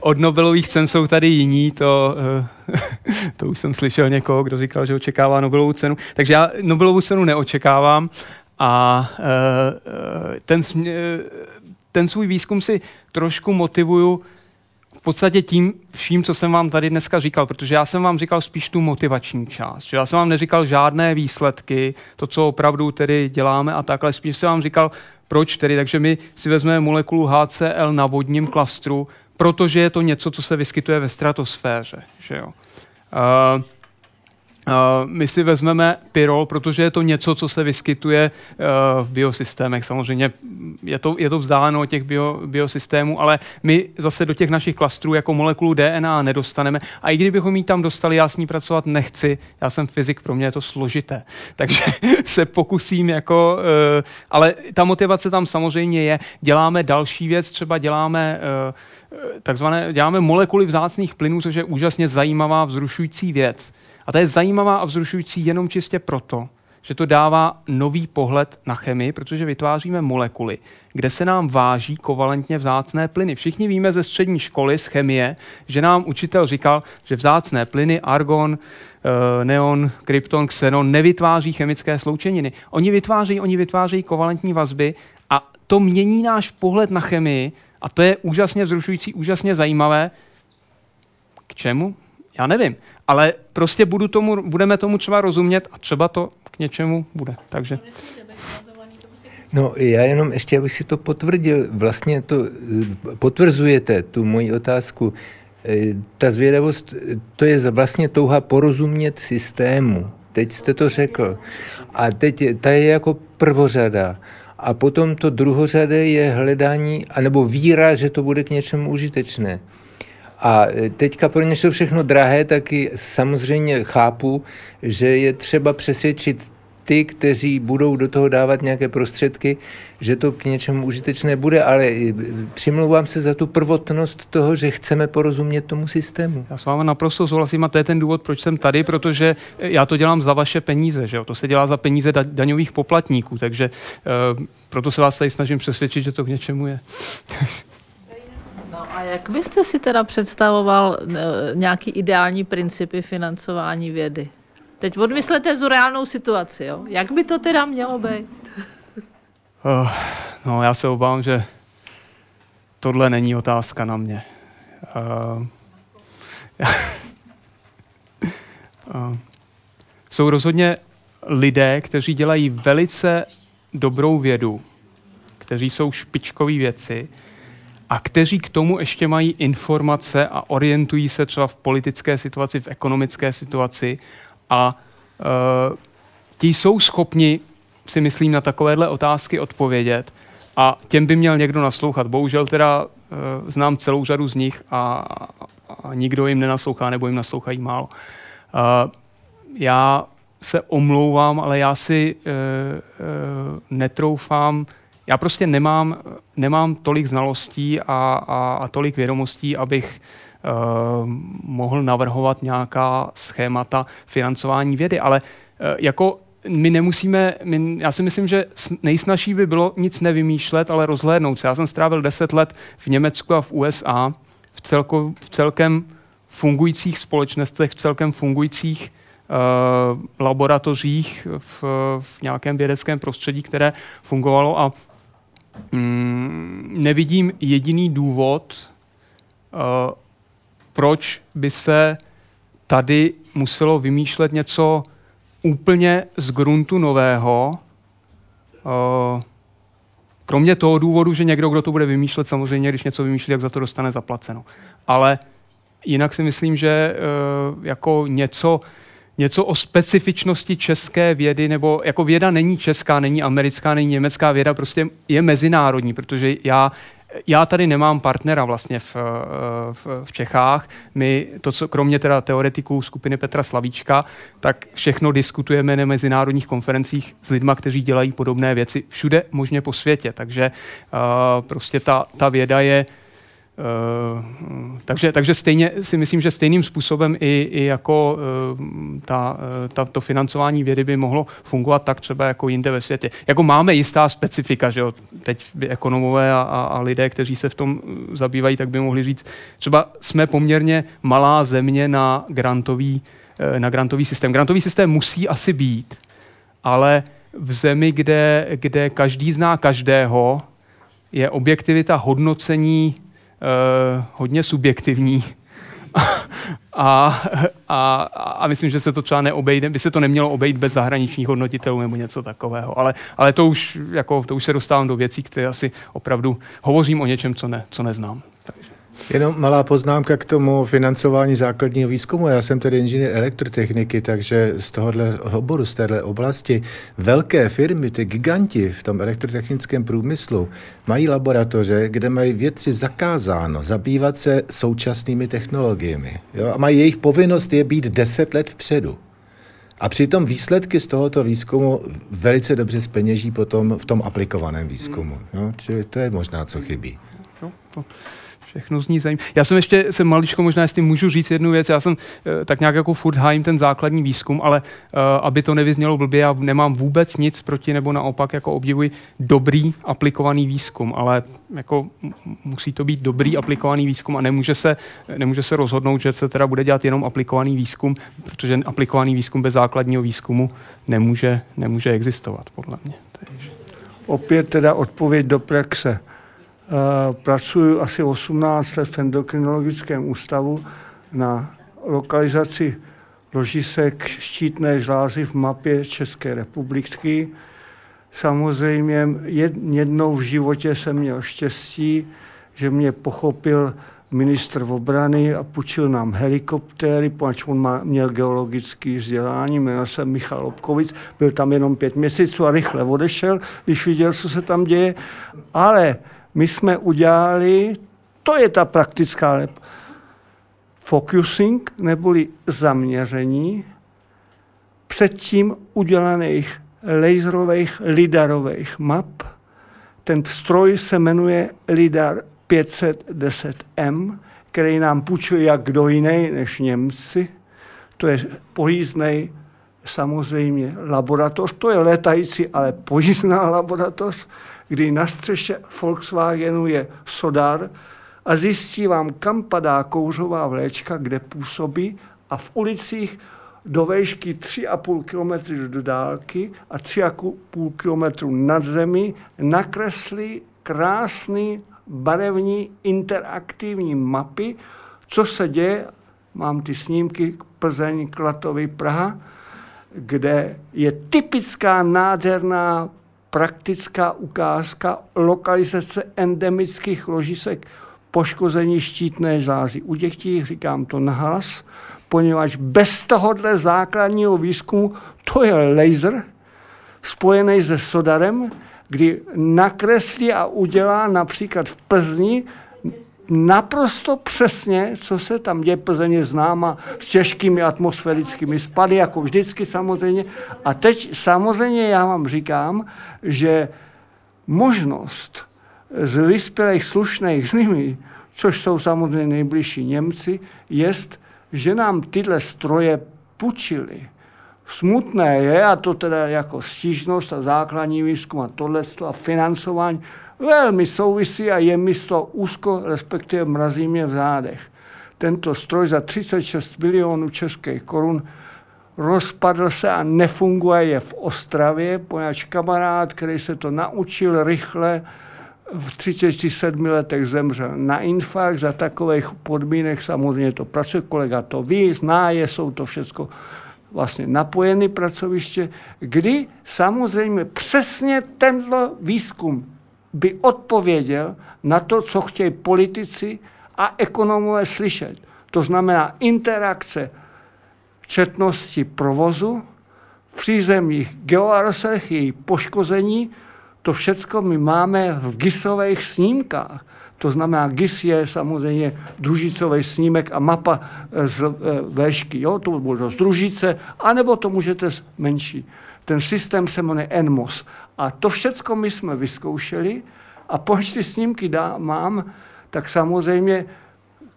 od Nobelových cen jsou tady jiní, to, eh, [laughs] to už jsem slyšel někoho, kdo říkal, že očekává Nobelovu cenu. Takže já Nobelovu cenu neočekávám a eh, ten, ten svůj výzkum si trošku motivuju podstatě tím vším, co jsem vám tady dneska říkal, protože já jsem vám říkal spíš tu motivační část. Že já jsem vám neříkal žádné výsledky, to, co opravdu tedy děláme a takhle. Spíš jsem vám říkal, proč tedy. Takže my si vezmeme molekulu HCl na vodním klastru, protože je to něco, co se vyskytuje ve stratosféře. Že jo? Uh, my si vezmeme pyrol, protože je to něco, co se vyskytuje uh, v biosystémech. Samozřejmě je to, je to vzdáleno od těch bio, biosystémů, ale my zase do těch našich klastrů jako molekulu DNA nedostaneme. A i kdybychom ji tam dostali, já s ní pracovat nechci. Já jsem fyzik, pro mě je to složité. [laughs] Takže se pokusím jako... Uh, ale ta motivace tam samozřejmě je. Děláme další věc, třeba děláme... Uh, takzvané, děláme molekuly vzácných plynů, což je úžasně zajímavá, vzrušující věc. A to je zajímavá a vzrušující jenom čistě proto, že to dává nový pohled na chemii, protože vytváříme molekuly, kde se nám váží kovalentně vzácné plyny. Všichni víme ze střední školy z chemie, že nám učitel říkal, že vzácné plyny, argon, eh, neon, krypton, xenon nevytváří chemické sloučeniny. Oni vytvářejí, oni vytvářejí kovalentní vazby a to mění náš pohled na chemii a to je úžasně vzrušující, úžasně zajímavé. K čemu? Já nevím ale prostě budu tomu, budeme tomu třeba rozumět a třeba to k něčemu bude. Takže. No, já jenom ještě, abych si to potvrdil, vlastně to eh, potvrzujete, tu moji otázku. Eh, ta zvědavost, to je vlastně touha porozumět systému. Teď jste to řekl. A teď ta je jako prvořada. A potom to druhořadé je hledání, anebo víra, že to bude k něčemu užitečné. A teďka pro ně jsou všechno drahé, taky samozřejmě chápu, že je třeba přesvědčit ty, kteří budou do toho dávat nějaké prostředky, že to k něčemu užitečné bude, ale přimlouvám se za tu prvotnost toho, že chceme porozumět tomu systému. Já s vámi naprosto souhlasím a to je ten důvod, proč jsem tady, protože já to dělám za vaše peníze, že jo? to se dělá za peníze da- daňových poplatníků, takže uh, proto se vás tady snažím přesvědčit, že to k něčemu je. [laughs] A jak byste si teda představoval eh, nějaký ideální principy financování vědy? Teď odmyslete tu reálnou situaci, jo? Jak by to teda mělo být? Uh, no, já se obávám, že tohle není otázka na mě. Uh, uh, [laughs] jsou rozhodně lidé, kteří dělají velice dobrou vědu, kteří jsou špičkoví věci, a kteří k tomu ještě mají informace a orientují se třeba v politické situaci, v ekonomické situaci a ti jsou schopni, si myslím, na takovéhle otázky odpovědět a těm by měl někdo naslouchat. Bohužel teda uh, znám celou řadu z nich a, a nikdo jim nenaslouchá nebo jim naslouchají málo. Uh, já se omlouvám, ale já si uh, uh, netroufám, já prostě nemám, nemám tolik znalostí a, a, a tolik vědomostí, abych uh, mohl navrhovat nějaká schémata financování vědy, ale uh, jako my nemusíme, my, já si myslím, že nejsnažší by bylo nic nevymýšlet, ale rozhlédnout se. Já jsem strávil deset let v Německu a v USA v, celko, v celkem fungujících společnostech, v celkem fungujících uh, laboratořích v, v nějakém vědeckém prostředí, které fungovalo a mm, nevidím jediný důvod, uh, proč by se tady muselo vymýšlet něco úplně z gruntu nového, uh, kromě toho důvodu, že někdo, kdo to bude vymýšlet, samozřejmě, když něco vymýšlí, jak za to dostane zaplaceno. Ale jinak si myslím, že uh, jako něco, něco o specifičnosti české vědy, nebo jako věda není česká, není americká, není německá věda, prostě je mezinárodní, protože já já tady nemám partnera vlastně v, v, v Čechách. My to, co kromě teda teoretiků skupiny Petra Slavíčka, tak všechno diskutujeme na mezinárodních konferencích s lidmi, kteří dělají podobné věci všude možně po světě. Takže uh, prostě ta, ta věda je uh, takže, takže stejně si myslím, že stejným způsobem i, i jako uh, ta, uh, ta, to financování vědy by mohlo fungovat tak třeba jako jinde ve světě. Jako máme jistá specifika, že jo, teď ekonomové a, a, a lidé, kteří se v tom zabývají, tak by mohli říct, třeba jsme poměrně malá země na grantový, na grantový systém. Grantový systém musí asi být, ale v zemi, kde, kde každý zná každého, je objektivita hodnocení hodně subjektivní. [laughs] a, a, a myslím, že se to třeba neobejde, by se to nemělo obejít bez zahraničních hodnotitelů nebo něco takového. Ale, ale to, už, jako, to už se dostávám do věcí, které asi opravdu hovořím o něčem, co, ne, co neznám. Takže. Jenom malá poznámka k tomu financování základního výzkumu. Já jsem tedy inženýr elektrotechniky, takže z tohohle oboru, z téhle oblasti, velké firmy, ty giganti v tom elektrotechnickém průmyslu, mají laboratoře, kde mají vědci zakázáno zabývat se současnými technologiemi. Jo? A mají jejich povinnost je být deset let vpředu. A přitom výsledky z tohoto výzkumu velice dobře speněží potom v tom aplikovaném výzkumu. Jo? Čili to je možná, co chybí. No, to Všechno zní zajímavé. Já jsem ještě, jsem maličko možná, jestli můžu říct jednu věc, já jsem uh, tak nějak jako furt hájím ten základní výzkum, ale uh, aby to nevyznělo blbě, já nemám vůbec nic proti, nebo naopak jako obdivuji dobrý aplikovaný výzkum, ale jako musí to být dobrý aplikovaný výzkum a nemůže se, nemůže se rozhodnout, že se teda bude dělat jenom aplikovaný výzkum, protože aplikovaný výzkum bez základního výzkumu nemůže, nemůže existovat, podle mě. Takže. Opět teda odpověď do praxe. Eh, pracuji asi 18 let v endokrinologickém ústavu na lokalizaci ložisek štítné žlázy v mapě České republiky. Samozřejmě jednou v životě jsem měl štěstí, že mě pochopil ministr obrany a půjčil nám helikoptéry, poněvadž on má, měl geologické vzdělání, jmenoval se Michal Obkovic, byl tam jenom pět měsíců a rychle odešel, když viděl, co se tam děje. Ale my jsme udělali, to je ta praktická lep, focusing, neboli zaměření předtím udělaných laserových lidarových map. Ten stroj se jmenuje LIDAR 510M, který nám půjčuje jak kdo jiný než Němci. To je pojízdný samozřejmě laboratoř, to je letající, ale pojízdná [laughs] laboratoř, kdy na střeše Volkswagenu je sodar a zjistí vám, kam padá kouřová vléčka, kde působí a v ulicích do výšky 3,5 km do dálky a 3,5 km nad zemi nakreslí krásný barevní interaktivní mapy, co se děje, mám ty snímky Plzeň, Klatovy, Praha, kde je typická nádherná praktická ukázka lokalizace endemických ložisek poškození štítné žlázy. U dětí, říkám to nahlas, poněvadž bez tohohle základního výzkumu, to je laser spojený se sodarem, kdy nakreslí a udělá například v Plzni naprosto přesně, co se tam děje. Plzeň je známa s těžkými atmosférickými spady, jako vždycky samozřejmě. A teď samozřejmě já vám říkám, že možnost z vyspělých slušných nimi, což jsou samozřejmě nejbližší Němci, jest, že nám tyhle stroje půjčili. Smutné je, a to teda jako stížnost a základní výzkum a tohle a financování, velmi souvisí a je mi to úzko, respektive mrazí mě v zádech. Tento stroj za 36 milionů českých korun rozpadl se a nefunguje je v Ostravě, poněvadž kamarád, který se to naučil rychle, v 37 letech zemřel na infarkt, za takových podmínek samozřejmě to pracuje, kolega to ví, zná je, jsou to všechno vlastně napojené pracoviště, kdy samozřejmě přesně tenhle výzkum by odpověděl na to, co chtějí politici a ekonomové slyšet. To znamená interakce četnosti provozu, v přízemních geoaerosolech její poškození, to všechno my máme v GISových snímkách. To znamená, GIS je samozřejmě družicový snímek a mapa z e, véšky. Jo? To bude z družice, anebo to můžete menší. Ten systém se jmenuje ENMOS. A to všechno my jsme vyzkoušeli a pokud ty snímky dá, mám, tak samozřejmě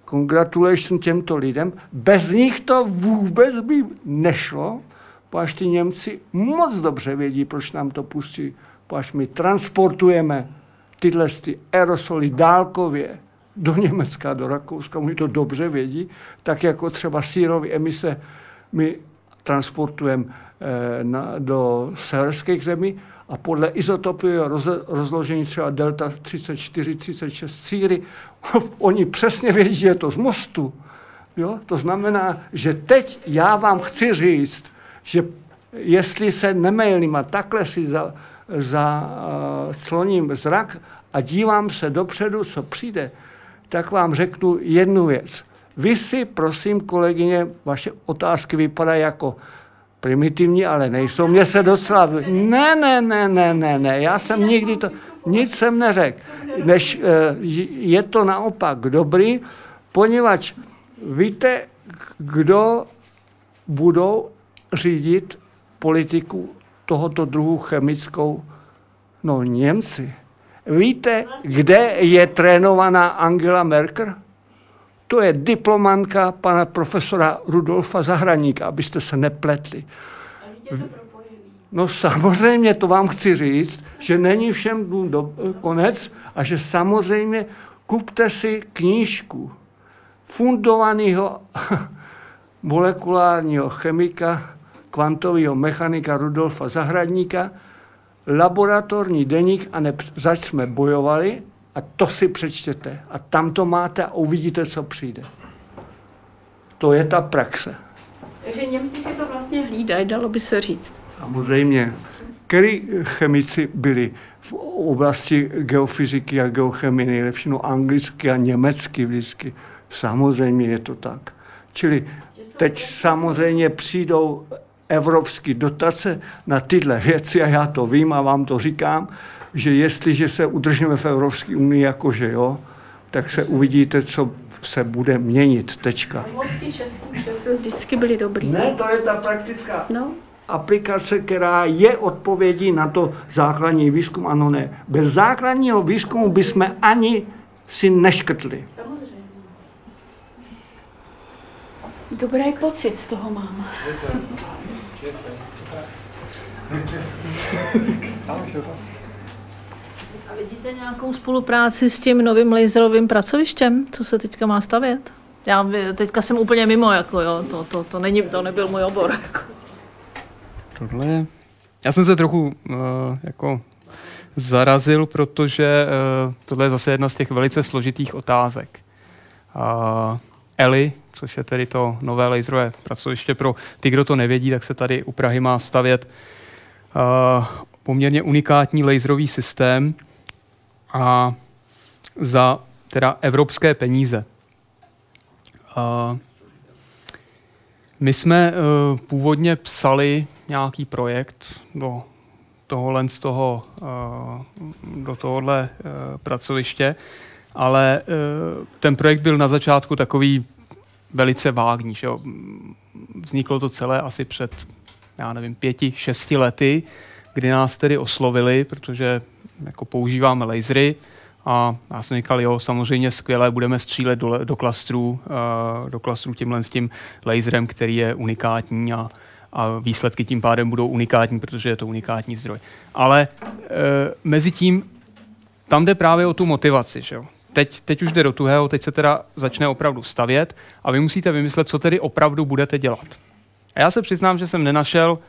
congratulation těmto lidem. Bez nich to vůbec by nešlo, protože ty Němci moc dobře vědí, proč nám to pustí až my transportujeme tyhle ty aerosoly dálkově do Německa, do Rakouska, oni to dobře vědí, tak jako třeba sírové emise my transportujeme eh, na, do severských zemí a podle izotopového roz, rozložení třeba delta 34, 36 síry, [laughs] oni přesně vědí, že je to z mostu. Jo? To znamená, že teď já vám chci říct, že jestli se nemailím a takhle si za, za uh, cloním zrak a dívám se dopředu, co přijde, tak vám řeknu jednu věc. Vy si, prosím, kolegyně, vaše otázky vypadají jako primitivní, ale nejsou. Mně se docela... Ne, ne, ne, ne, ne, ne, já jsem nikdy to... Nic jsem neřekl. Než, uh, je to naopak dobrý, poněvadž víte, kdo budou řídit politiku tohoto druhu chemickou? No Němci. Víte, kde je trénovaná Angela Merkel? To je diplomantka pana profesora Rudolfa Zahraníka, abyste se nepletli. No samozřejmě to vám chci říct, že není všem dnů do, konec a že samozřejmě kupte si knížku fundovaného [laughs] molekulárního chemika kvantového mechanika Rudolfa Zahradníka, laboratorní deník a ne, zač jsme bojovali a to si přečtěte. A tam to máte a uvidíte, co přijde. To je ta praxe. Takže Němci si to vlastně hlídají, dalo by se říct. Samozřejmě. Který chemici byli v oblasti geofyziky a geochemie nejlepší? No anglicky a německy vždycky. Samozřejmě je to tak. Čili teď samozřejmě přijdou evropské dotace na tyhle věci a já to vím a vám to říkám, že jestliže se udržíme v Evropské unii, jakože jo, tak se uvidíte, co se bude měnit. Tečka. Mozky český vždycky byly dobrý. Ne, to je ta praktická no. aplikace, která je odpovědí na to základní výzkum, ano ne. Bez základního výzkumu bychom ani si neškrtli. Dobrý pocit z toho mám. A [laughs] vidíte nějakou spolupráci s tím novým laserovým pracovištěm, co se teďka má stavět? Já teďka jsem úplně mimo, jako jo, to, to, to, není, to nebyl můj obor. Jako. Tohle. Já jsem se trochu uh, jako zarazil, protože uh, tohle je zase jedna z těch velice složitých otázek. Uh, Eli, což je tedy to nové laserové pracoviště pro ty, kdo to nevědí, tak se tady u Prahy má stavět uh, poměrně unikátní laserový systém a za teda evropské peníze. Uh, my jsme uh, původně psali nějaký projekt do tohohle z toho, uh, do tohohle uh, pracoviště, ale ten projekt byl na začátku takový velice vágní. Že jo? Vzniklo to celé asi před, já nevím, pěti, šesti lety, kdy nás tedy oslovili, protože jako používáme lasery, a já jsem říkal, jo, samozřejmě skvěle, budeme střílet do, do klastrů, uh, do klastrů tímhle s tím laserem, který je unikátní a, a výsledky tím pádem budou unikátní, protože je to unikátní zdroj. Ale uh, mezi tím, tam jde právě o tu motivaci. Že jo? Teď, teď už jde do tuhého, teď se teda začne opravdu stavět a vy musíte vymyslet, co tedy opravdu budete dělat. A já se přiznám, že jsem nenašel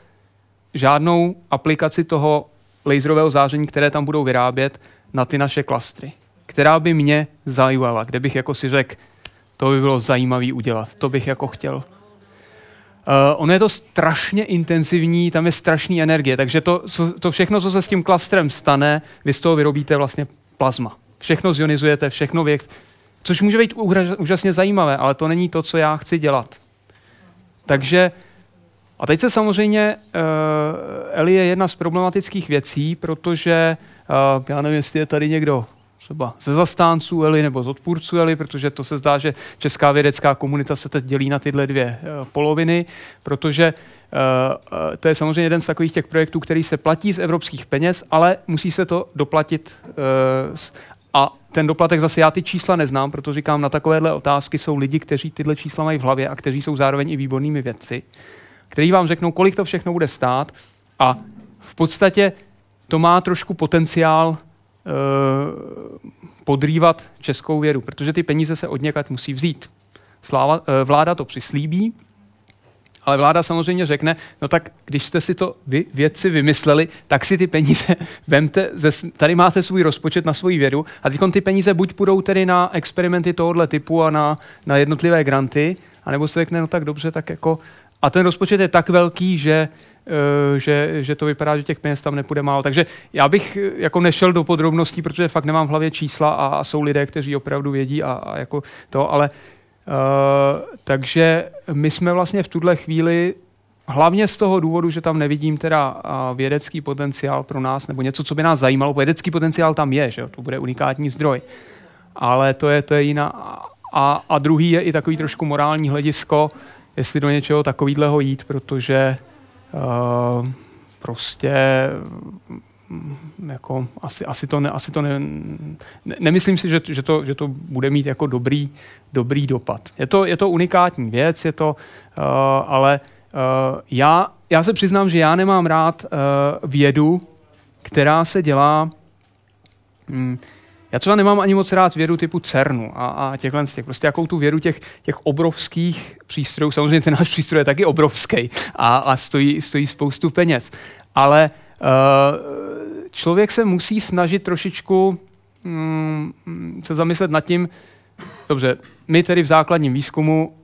žádnou aplikaci toho laserového záření, které tam budou vyrábět, na ty naše klastry, která by mě zajímala, kde bych jako si řekl, to by bylo zajímavý udělat, to bych jako chtěl. Uh, ono je to strašně intenzivní, tam je strašný energie, takže to, co, to všechno, co se s tím klastrem stane, vy z toho vyrobíte vlastně plazma. Všechno zionizujete, všechno věk, což může být úžasně zajímavé, ale to není to, co já chci dělat. Takže a teď se samozřejmě, uh, Eli je jedna z problematických věcí, protože uh, já nevím, jestli je tady někdo třeba ze zastánců Eli nebo z odpůrců Eli, protože to se zdá, že česká vědecká komunita se teď dělí na tyhle dvě uh, poloviny, protože uh, to je samozřejmě jeden z takových těch projektů, který se platí z evropských peněz, ale musí se to doplatit uh, a ten doplatek zase já ty čísla neznám, protože říkám, na takovéhle otázky jsou lidi, kteří tyhle čísla mají v hlavě a kteří jsou zároveň i výbornými vědci který vám řeknou, kolik to všechno bude stát a v podstatě to má trošku potenciál e, podrývat českou vědu, protože ty peníze se od někat musí vzít. Sláva, e, vláda to přislíbí, ale vláda samozřejmě řekne, no tak když jste si to vy, vědci vymysleli, tak si ty peníze [laughs] vemte, ze, tady máte svůj rozpočet na svoji vědu a teď ty peníze buď půjdou tedy na experimenty tohoto typu a na, na jednotlivé granty, anebo se řekne, no tak dobře, tak jako a ten rozpočet je tak velký, že, uh, že, že to vypadá, že těch peněz tam nepůjde málo. Takže já bych eh, jako nešel do podrobností, protože fakt nemám v hlavě čísla a, a jsou lidé, kteří opravdu vědí a, a jako to, ale uh, takže my jsme vlastně v tuhle chvíli Hlavně z toho důvodu, že tam nevidím teda vědecký potenciál pro nás, nebo něco, co by nás zajímalo. Vědecký potenciál tam je, že to bude unikátní zdroj. Ale to je, to je jiná. A, a druhý je i takový trošku morální hledisko, jestli do něčeho takového jít, protože uh, prostě mm, jako asi, asi to, ne, asi to ne, ne, nemyslím si, že, že, to, že to bude mít jako dobrý, dobrý dopad. Je to, je to unikátní věc, je to, uh, ale uh, já, já se přiznám, že já nemám rád uh, vědu, která se dělá um, já třeba nemám ani moc rád vědu typu CERNu a, a těchhle z těch, prostě jakou tu vědu těch, těch obrovských přístrojů, samozřejmě ten náš přístroj je taky obrovský a, a stojí, stojí spoustu peněz, ale uh, člověk se musí snažit trošičku um, se zamyslet nad tím, dobře, my tedy v základním výzkumu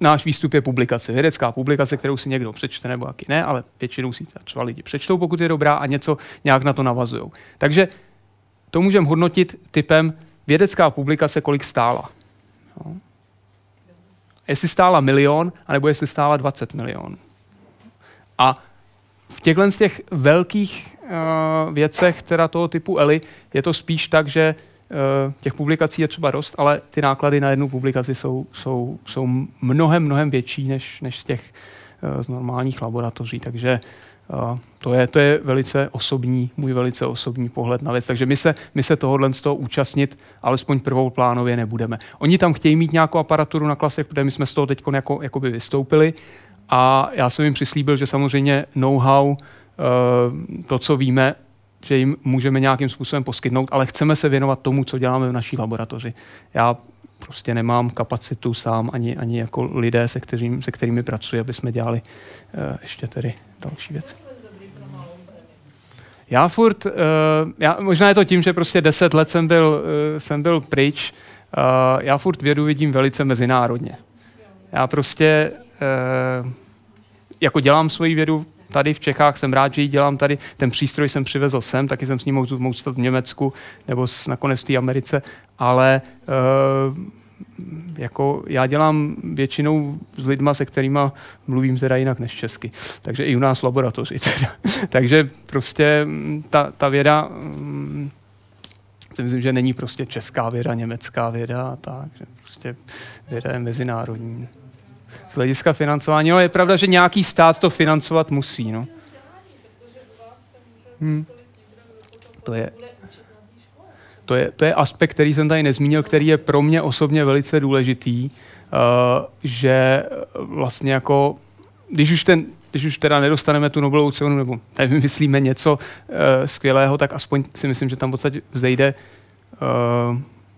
náš výstup je publikace, vědecká publikace, kterou si někdo přečte nebo jaký ne, ale většinou si třeba lidi přečtou, pokud je dobrá a něco nějak na to navazují. Takže to můžeme hodnotit typem vědecká publikace, kolik stála. No. Jestli stála milion, anebo jestli stála 20 milionů. A v těchto z těch velkých uh, věcech teda toho typu Eli je to spíš tak, že uh, těch publikací je třeba dost, ale ty náklady na jednu publikaci jsou, jsou, jsou mnohem, mnohem větší než, než z těch uh, z normálních laboratoří. Takže to je, to je velice osobní, můj velice osobní pohled na věc. Takže my se, my se tohohle z toho účastnit alespoň prvou plánově nebudeme. Oni tam chtějí mít nějakou aparaturu na klasech, protože my jsme z toho teď jako, jakoby vystoupili a já jsem jim přislíbil, že samozřejmě know-how, eh, to, co víme, že jim můžeme nějakým způsobem poskytnout, ale chceme se věnovat tomu, co děláme v naší laboratoři. Já prostě nemám kapacitu sám, ani, ani jako lidé, se, kterým, se kterými pracuji, aby jsme dělali uh, ještě tedy další věci. Já furt, uh, já, možná je to tím, že prostě deset let jsem byl, uh, jsem byl pryč, uh, já furt vědu vidím velice mezinárodně. Já prostě uh, jako dělám svoji vědu tady v Čechách, jsem rád, že ji dělám tady, ten přístroj jsem přivezl sem, taky jsem s ním mohl, mohl v Německu nebo s, nakonec v té Americe, ale uh, jako já dělám většinou s lidma, se kterými mluvím teda jinak než česky. Takže i u nás laboratoři. Teda. [laughs] Takže prostě mm, ta, ta věda, mm, si myslím, že není prostě česká věda, německá věda a tak. Že prostě věda je mezinárodní. Z hlediska financování, no je pravda, že nějaký stát to financovat musí. No. Hmm. To je, to je, to je aspekt, který jsem tady nezmínil, který je pro mě osobně velice důležitý, uh, že vlastně jako, když už ten, když už teda nedostaneme tu Nobelovou cenu nebo nevymyslíme něco uh, skvělého, tak aspoň si myslím, že tam v podstatě vzejde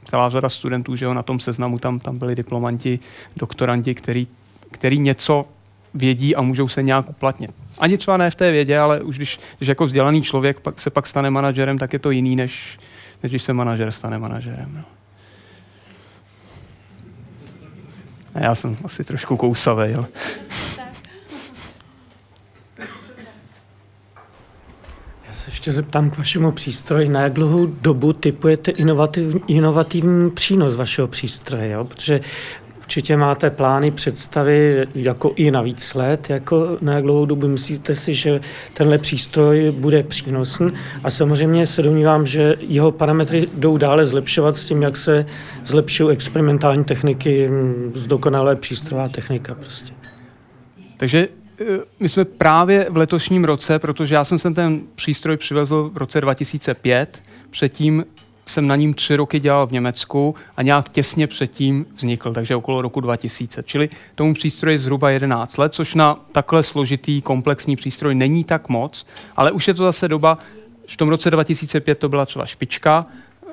celá řada studentů, že jo, na tom seznamu tam, tam byli diplomanti, doktoranti, který, který něco vědí a můžou se nějak uplatnit. Ani třeba ne v té vědě, ale už když, když jako vzdělaný člověk pak se pak stane manažerem, tak je to jiný, než, než když se manažer stane manažerem. No. Já jsem asi trošku kousavý, ale... Já se ještě zeptám k vašemu přístroji, na jak dlouhou dobu typujete inovativ, inovativní přínos vašeho přístroje, jo? protože Určitě máte plány, představy jako i na víc let, jako na jak dlouhou dobu myslíte si, že tenhle přístroj bude přínosný a samozřejmě se domnívám, že jeho parametry jdou dále zlepšovat s tím, jak se zlepšují experimentální techniky, zdokonalé přístrojová technika prostě. Takže eh, my jsme právě v letošním roce, protože já jsem sem ten přístroj přivezl v roce 2005, předtím jsem na ním tři roky dělal v Německu a nějak těsně předtím vznikl, takže okolo roku 2000. Čili tomu přístroji zhruba 11 let, což na takhle složitý, komplexní přístroj není tak moc, ale už je to zase doba, v tom roce 2005 to byla třeba špička,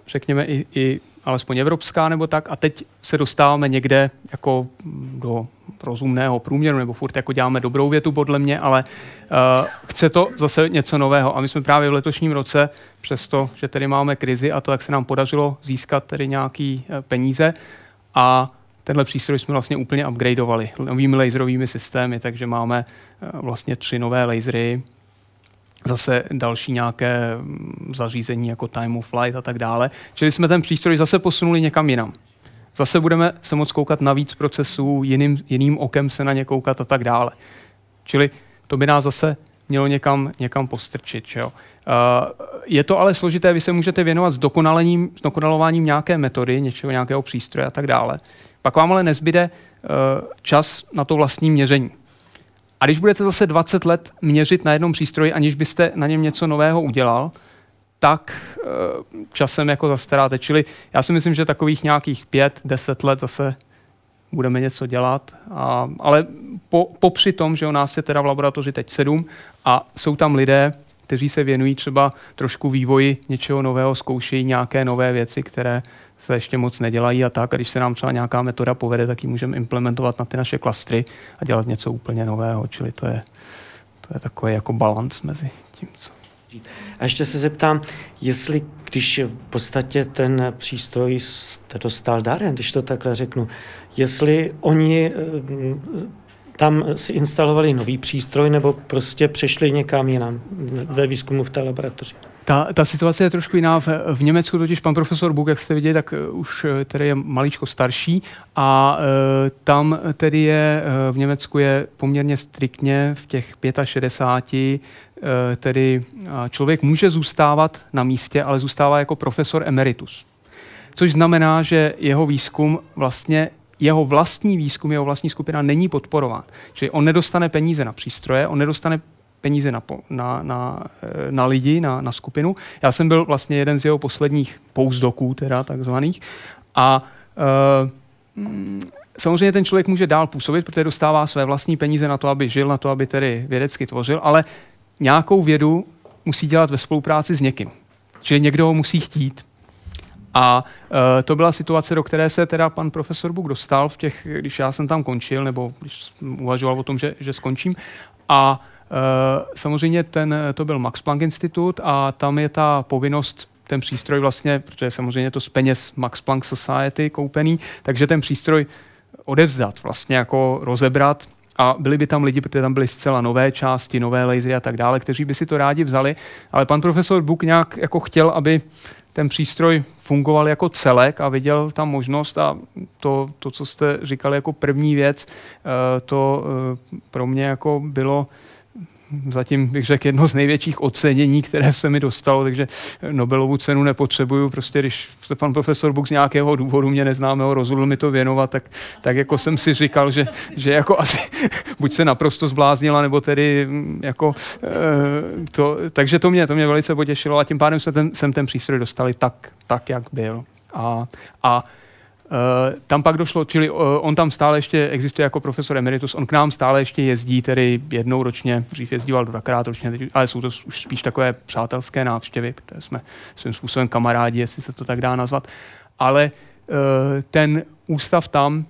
řekněme i, i alespoň evropská nebo tak, a teď se dostáváme někde jako do rozumného průměru, nebo furt jako děláme dobrou větu podle mě, ale uh, chce to zase něco nového. A my jsme právě v letošním roce, přesto, že tady máme krizi a to, jak se nám podařilo získat tedy nějaký uh, peníze a tenhle přístroj jsme vlastně úplně upgradeovali novými laserovými systémy, takže máme uh, vlastně tři nové lasery, zase další nějaké mm, zařízení jako time of flight a tak dále. Čili jsme ten přístroj zase posunuli někam jinam. Zase budeme se moc koukat na víc procesů, jiným, jiným okem se na ně koukat a tak dále. Čili to by nás zase mělo někam, někam postrčit. Že jo? Uh, je to ale složité, vy se můžete věnovat s dokonalením, s dokonalováním nějaké metody, něčeho, nějakého přístroje a tak dále. Pak vám ale nezbyde uh, čas na to vlastní měření. A když budete zase 20 let měřit na jednom přístroji, aniž byste na něm něco nového udělal, tak eh, časem jako zastaráte. Čili já si myslím, že takových nějakých pět, deset let zase budeme něco dělat. A, ale po, popři tom, že u nás je teda v laboratoři teď sedm a jsou tam lidé, kteří se věnují třeba trošku vývoji něčeho nového, zkoušejí nějaké nové věci, které se ještě moc nedělají a tak. A když se nám třeba nějaká metoda povede, tak ji můžeme implementovat na ty naše klastry a dělat něco úplně nového. Čili to je, to je takový jako balans mezi tím, co a ještě se zeptám, jestli, když v podstatě ten přístroj jste dostal darem, když to takhle řeknu, jestli oni eh, tam si instalovali nový přístroj nebo prostě přešli někam jinam ve výzkumu v té laboratoři? Ta, ta situace je trošku jiná. V, v Německu totiž pan profesor Buk, jak jste viděli, tak eh, už eh, tedy je maličko starší a e, tam tedy je, v Německu je poměrně striktně v těch 65 e, tedy člověk může zůstávat na místě, ale zůstává jako profesor emeritus. Což znamená, že jeho výzkum vlastně jeho vlastní výzkum, jeho vlastní skupina není podporován. Čili on nedostane peníze na přístroje, on nedostane peníze na, na, na, eh, na lidi, na, na skupinu. Já jsem byl vlastně jeden z jeho posledních postdoků, teda takzvaných. A uh, samozřejmě ten člověk může dál působit, protože dostává své vlastní peníze na to, aby žil, na to, aby tedy vědecky tvořil, ale nějakou vědu musí dělat ve spolupráci s někým. Čili někdo ho musí chtít. A uh, to byla situace, do které se teda pan profesor Buk dostal, v těch, když já jsem tam končil, nebo když uvažoval o tom, že, že skončím. A samozřejmě ten, to byl Max Planck Institut a tam je ta povinnost ten přístroj vlastně, protože samozřejmě to z peněz Max Planck Society koupený, takže ten přístroj odevzdat, vlastně jako rozebrat. A byli by tam lidi, protože tam byly zcela nové části, nové lasery a tak dále, kteří by si to rádi vzali, ale pan profesor Buk nějak jako chtěl, aby ten přístroj fungoval jako celek a viděl tam možnost a to, to co jste říkali jako první věc, eh, to eh, pro mě jako bylo zatím bych řekl jedno z největších ocenění, které se mi dostalo, takže Nobelovu cenu nepotřebuju. Prostě když pan profesor Buk z nějakého důvodu mě neznámého rozhodl mi to věnovat, tak, tak jako jsem si říkal, že, že jako asi [laughs] buď se naprosto zbláznila, nebo tedy mm, jako eh, to, takže to mě, to mě velice potěšilo a tím pádem jsme ten, jsem ten přístroj dostali tak, tak jak byl. A, a tam pak došlo, čili uh, on tam stále ještě existuje jako profesor emeritus, on k nám stále ještě jezdí, tedy jednou ročně, dřív jezdíval dvakrát ročně, ale jsou to už spíš takové přátelské návštěvy, protože jsme svým způsobem kamarádi, jestli se to tak dá nazvat. Ale uh, ten ústav tam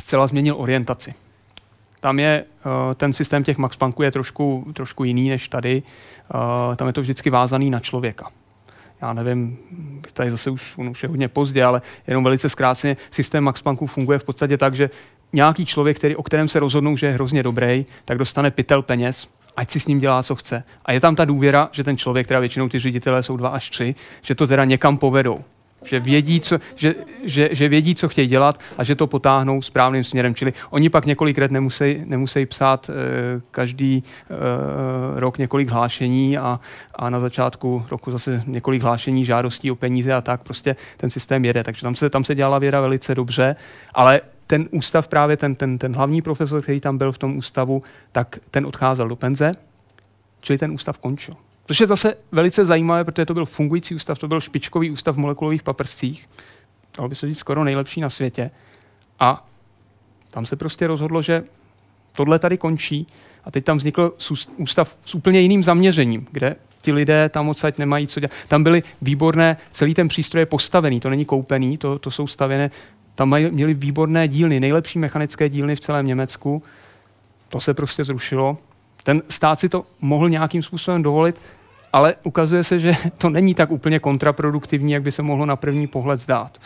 zcela změnil orientaci. Tam je ten systém těch Max Planků je trošku, trošku jiný než tady. Tam je to vždycky vázaný na člověka já nevím, tady zase už, už je hodně pozdě, ale jenom velice zkráceně, systém Max Plancku funguje v podstatě tak, že nějaký člověk, který, o kterém se rozhodnou, že je hrozně dobrý, tak dostane pytel peněz, ať si s ním dělá, co chce. A je tam ta důvěra, že ten člověk, teda většinou ty ředitelé jsou dva až tři, že to teda někam povedou že vědí, co, že, že, že vědí, co chtějí dělat a že to potáhnou správným směrem. Čili oni pak několik let nemusí, nemusí psát e, každý e, rok několik hlášení a, a na začátku roku zase několik hlášení, žádostí o peníze a tak. Prostě ten systém jede. Takže tam se, tam se dělala věda velice dobře, ale ten ústav právě, ten, ten, ten hlavní profesor, který tam byl v tom ústavu, tak ten odcházel do penze, čili ten ústav končil. Což je zase velice zajímavé, protože to byl fungující ústav, to byl špičkový ústav v molekulových paprscích, dalo by se říct skoro nejlepší na světě. A tam se prostě rozhodlo, že tohle tady končí a teď tam vznikl ústav s úplně jiným zaměřením, kde ti lidé tam odsaď nemají co dělat. Tam byly výborné, celý ten přístroj je postavený, to není koupený, to, to jsou stavěné, tam mají, měli výborné dílny, nejlepší mechanické dílny v celém Německu. To se prostě zrušilo. Ten stát si to mohl nějakým způsobem dovolit, ale ukazuje se, že [laughs] to není tak úplně kontraproduktivní, jak by se mohlo na první pohled zdát.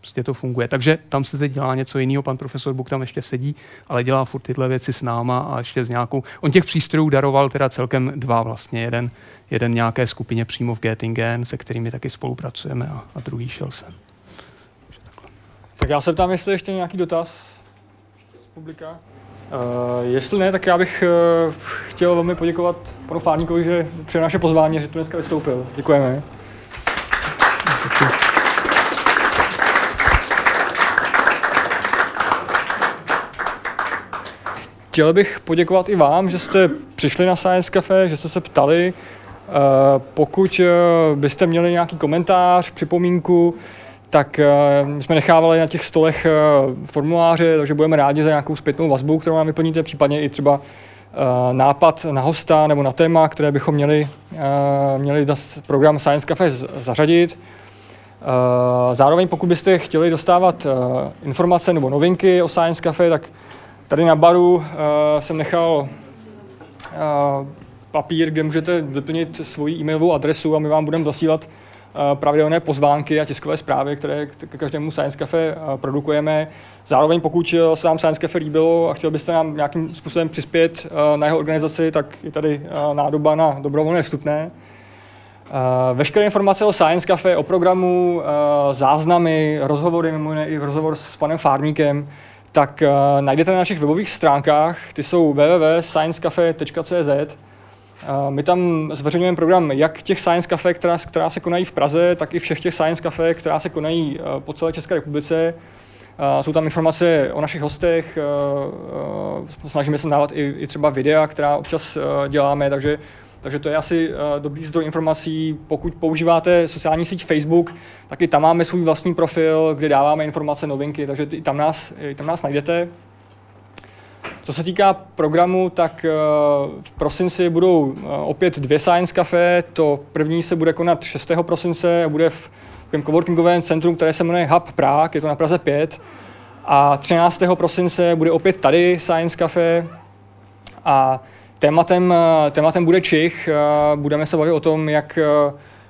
Prostě to funguje. Takže tam se teď dělá něco jiného, pan profesor Buk tam ještě sedí, ale dělá furt tyhle věci s náma a ještě s nějakou... On těch přístrojů daroval teda celkem dva vlastně. Jeden, jeden nějaké skupině přímo v Göttingen, se kterými taky spolupracujeme a, a druhý šel sem. Tak já se ptám, jestli ještě nějaký dotaz z publika. Uh, jestli ne, tak já bych uh, chtěl velmi poděkovat panu Fárníkovi, že přijel naše pozvání, že tu dneska vystoupil. Děkujeme. Chtěl bych poděkovat i vám, že jste přišli na Science Cafe, že jste se ptali. Uh, pokud byste měli nějaký komentář, připomínku, tak uh, jsme nechávali na těch stolech uh, formuláře, takže budeme rádi za nějakou zpětnou vazbu, kterou nám vyplníte, případně i třeba uh, nápad na hosta nebo na téma, které bychom měli, měli program Science Cafe zařadit. Zároveň pokud byste chtěli dostávat informace nebo novinky o Science Cafe, tak tady na baru jsem nechal papír, kde můžete vyplnit svoji e-mailovou adresu a my vám budeme zasílat Eh, pravidelné pozvánky a tiskové zprávy, které k každému Science Cafe eh, produkujeme. Zároveň pokud eh, se vám Science Cafe líbilo a chtěl byste nám nějakým způsobem přispět na jeho organizaci, tak je tady nádoba na dobrovolné vstupné. Veškeré informace o Science Cafe, o programu, záznamy, rozhovory, mimo jiné i rozhovor s panem Fárníkem, tak najdete na našich webových stránkách. Ty jsou www.sciencecafe.cz my tam zveřejňujeme program jak těch Science Cafe, která, která se konají v Praze, tak i všech těch Science Cafe, která se konají eh, po celé České republice. Jsou tam informace o našich hostech, eh, eh, snažíme se dávat i, i třeba videa, která občas děláme, takže, takže to je asi dobrý zdroj informací. Pokud používáte sociální síť Facebook, tak i tam máme svůj vlastní profil, kde dáváme informace, novinky, takže i tam nás, i tam nás najdete. Co se týká programu, tak eh, v prosinci budou eh, opět dvě Science Cafe. To první se bude konat 6. prosince a bude v takovém coworkingovém centru, které se jmenuje Hub Prague, je to na Praze 5. A 13. prosince bude opět tady Science Cafe. A tématem, eh, tématem bude Čich. Budeme se bavit o tom, jak,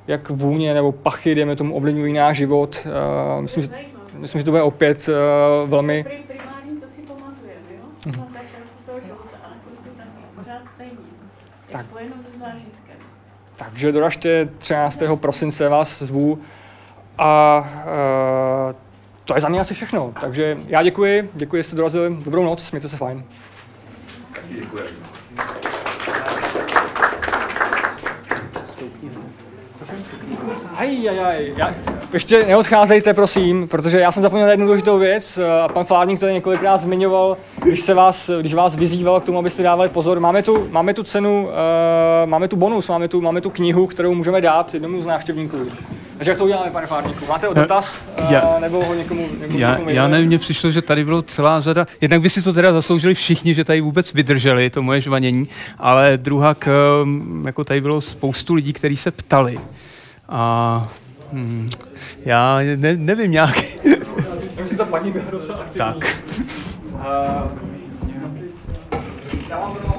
jak vůně nebo pachy, dejme tomu, ovlivňují náš život. Myslím, že, myslím, že to bude opět velmi... Mhm. Tak se. Takže doražte 13. prosince vás zvu a e, to je za mě asi všechno. Takže já děkuji, děkuji, že jste dorazili. Dobrou noc, mějte se fajn. Děkuji. Aj, aj, aj ještě neodcházejte, prosím, protože já jsem zapomněl na jednu důležitou věc a pan Flárník to několikrát zmiňoval, když, se vás, když vás vyzýval k tomu, abyste dávali pozor. Máme tu, máme tu cenu, uh, máme tu bonus, máme tu, máme tu knihu, kterou můžeme dát jednomu z návštěvníků. Takže jak to uděláme, pane Flárníku? Máte dotaz? Uh, Já- nebo ho někomu, někomu Já, někomu já nevím, mně přišlo, že tady bylo celá řada, jednak by si to teda zasloužili všichni, že tady vůbec vydrželi, to moje žvanění, ale druhá, k, jako tady bylo spoustu lidí, kteří se ptali. A hm, já ne, nevím nějak. Ta paní byla docela aktivní. tak. Uh, já vám to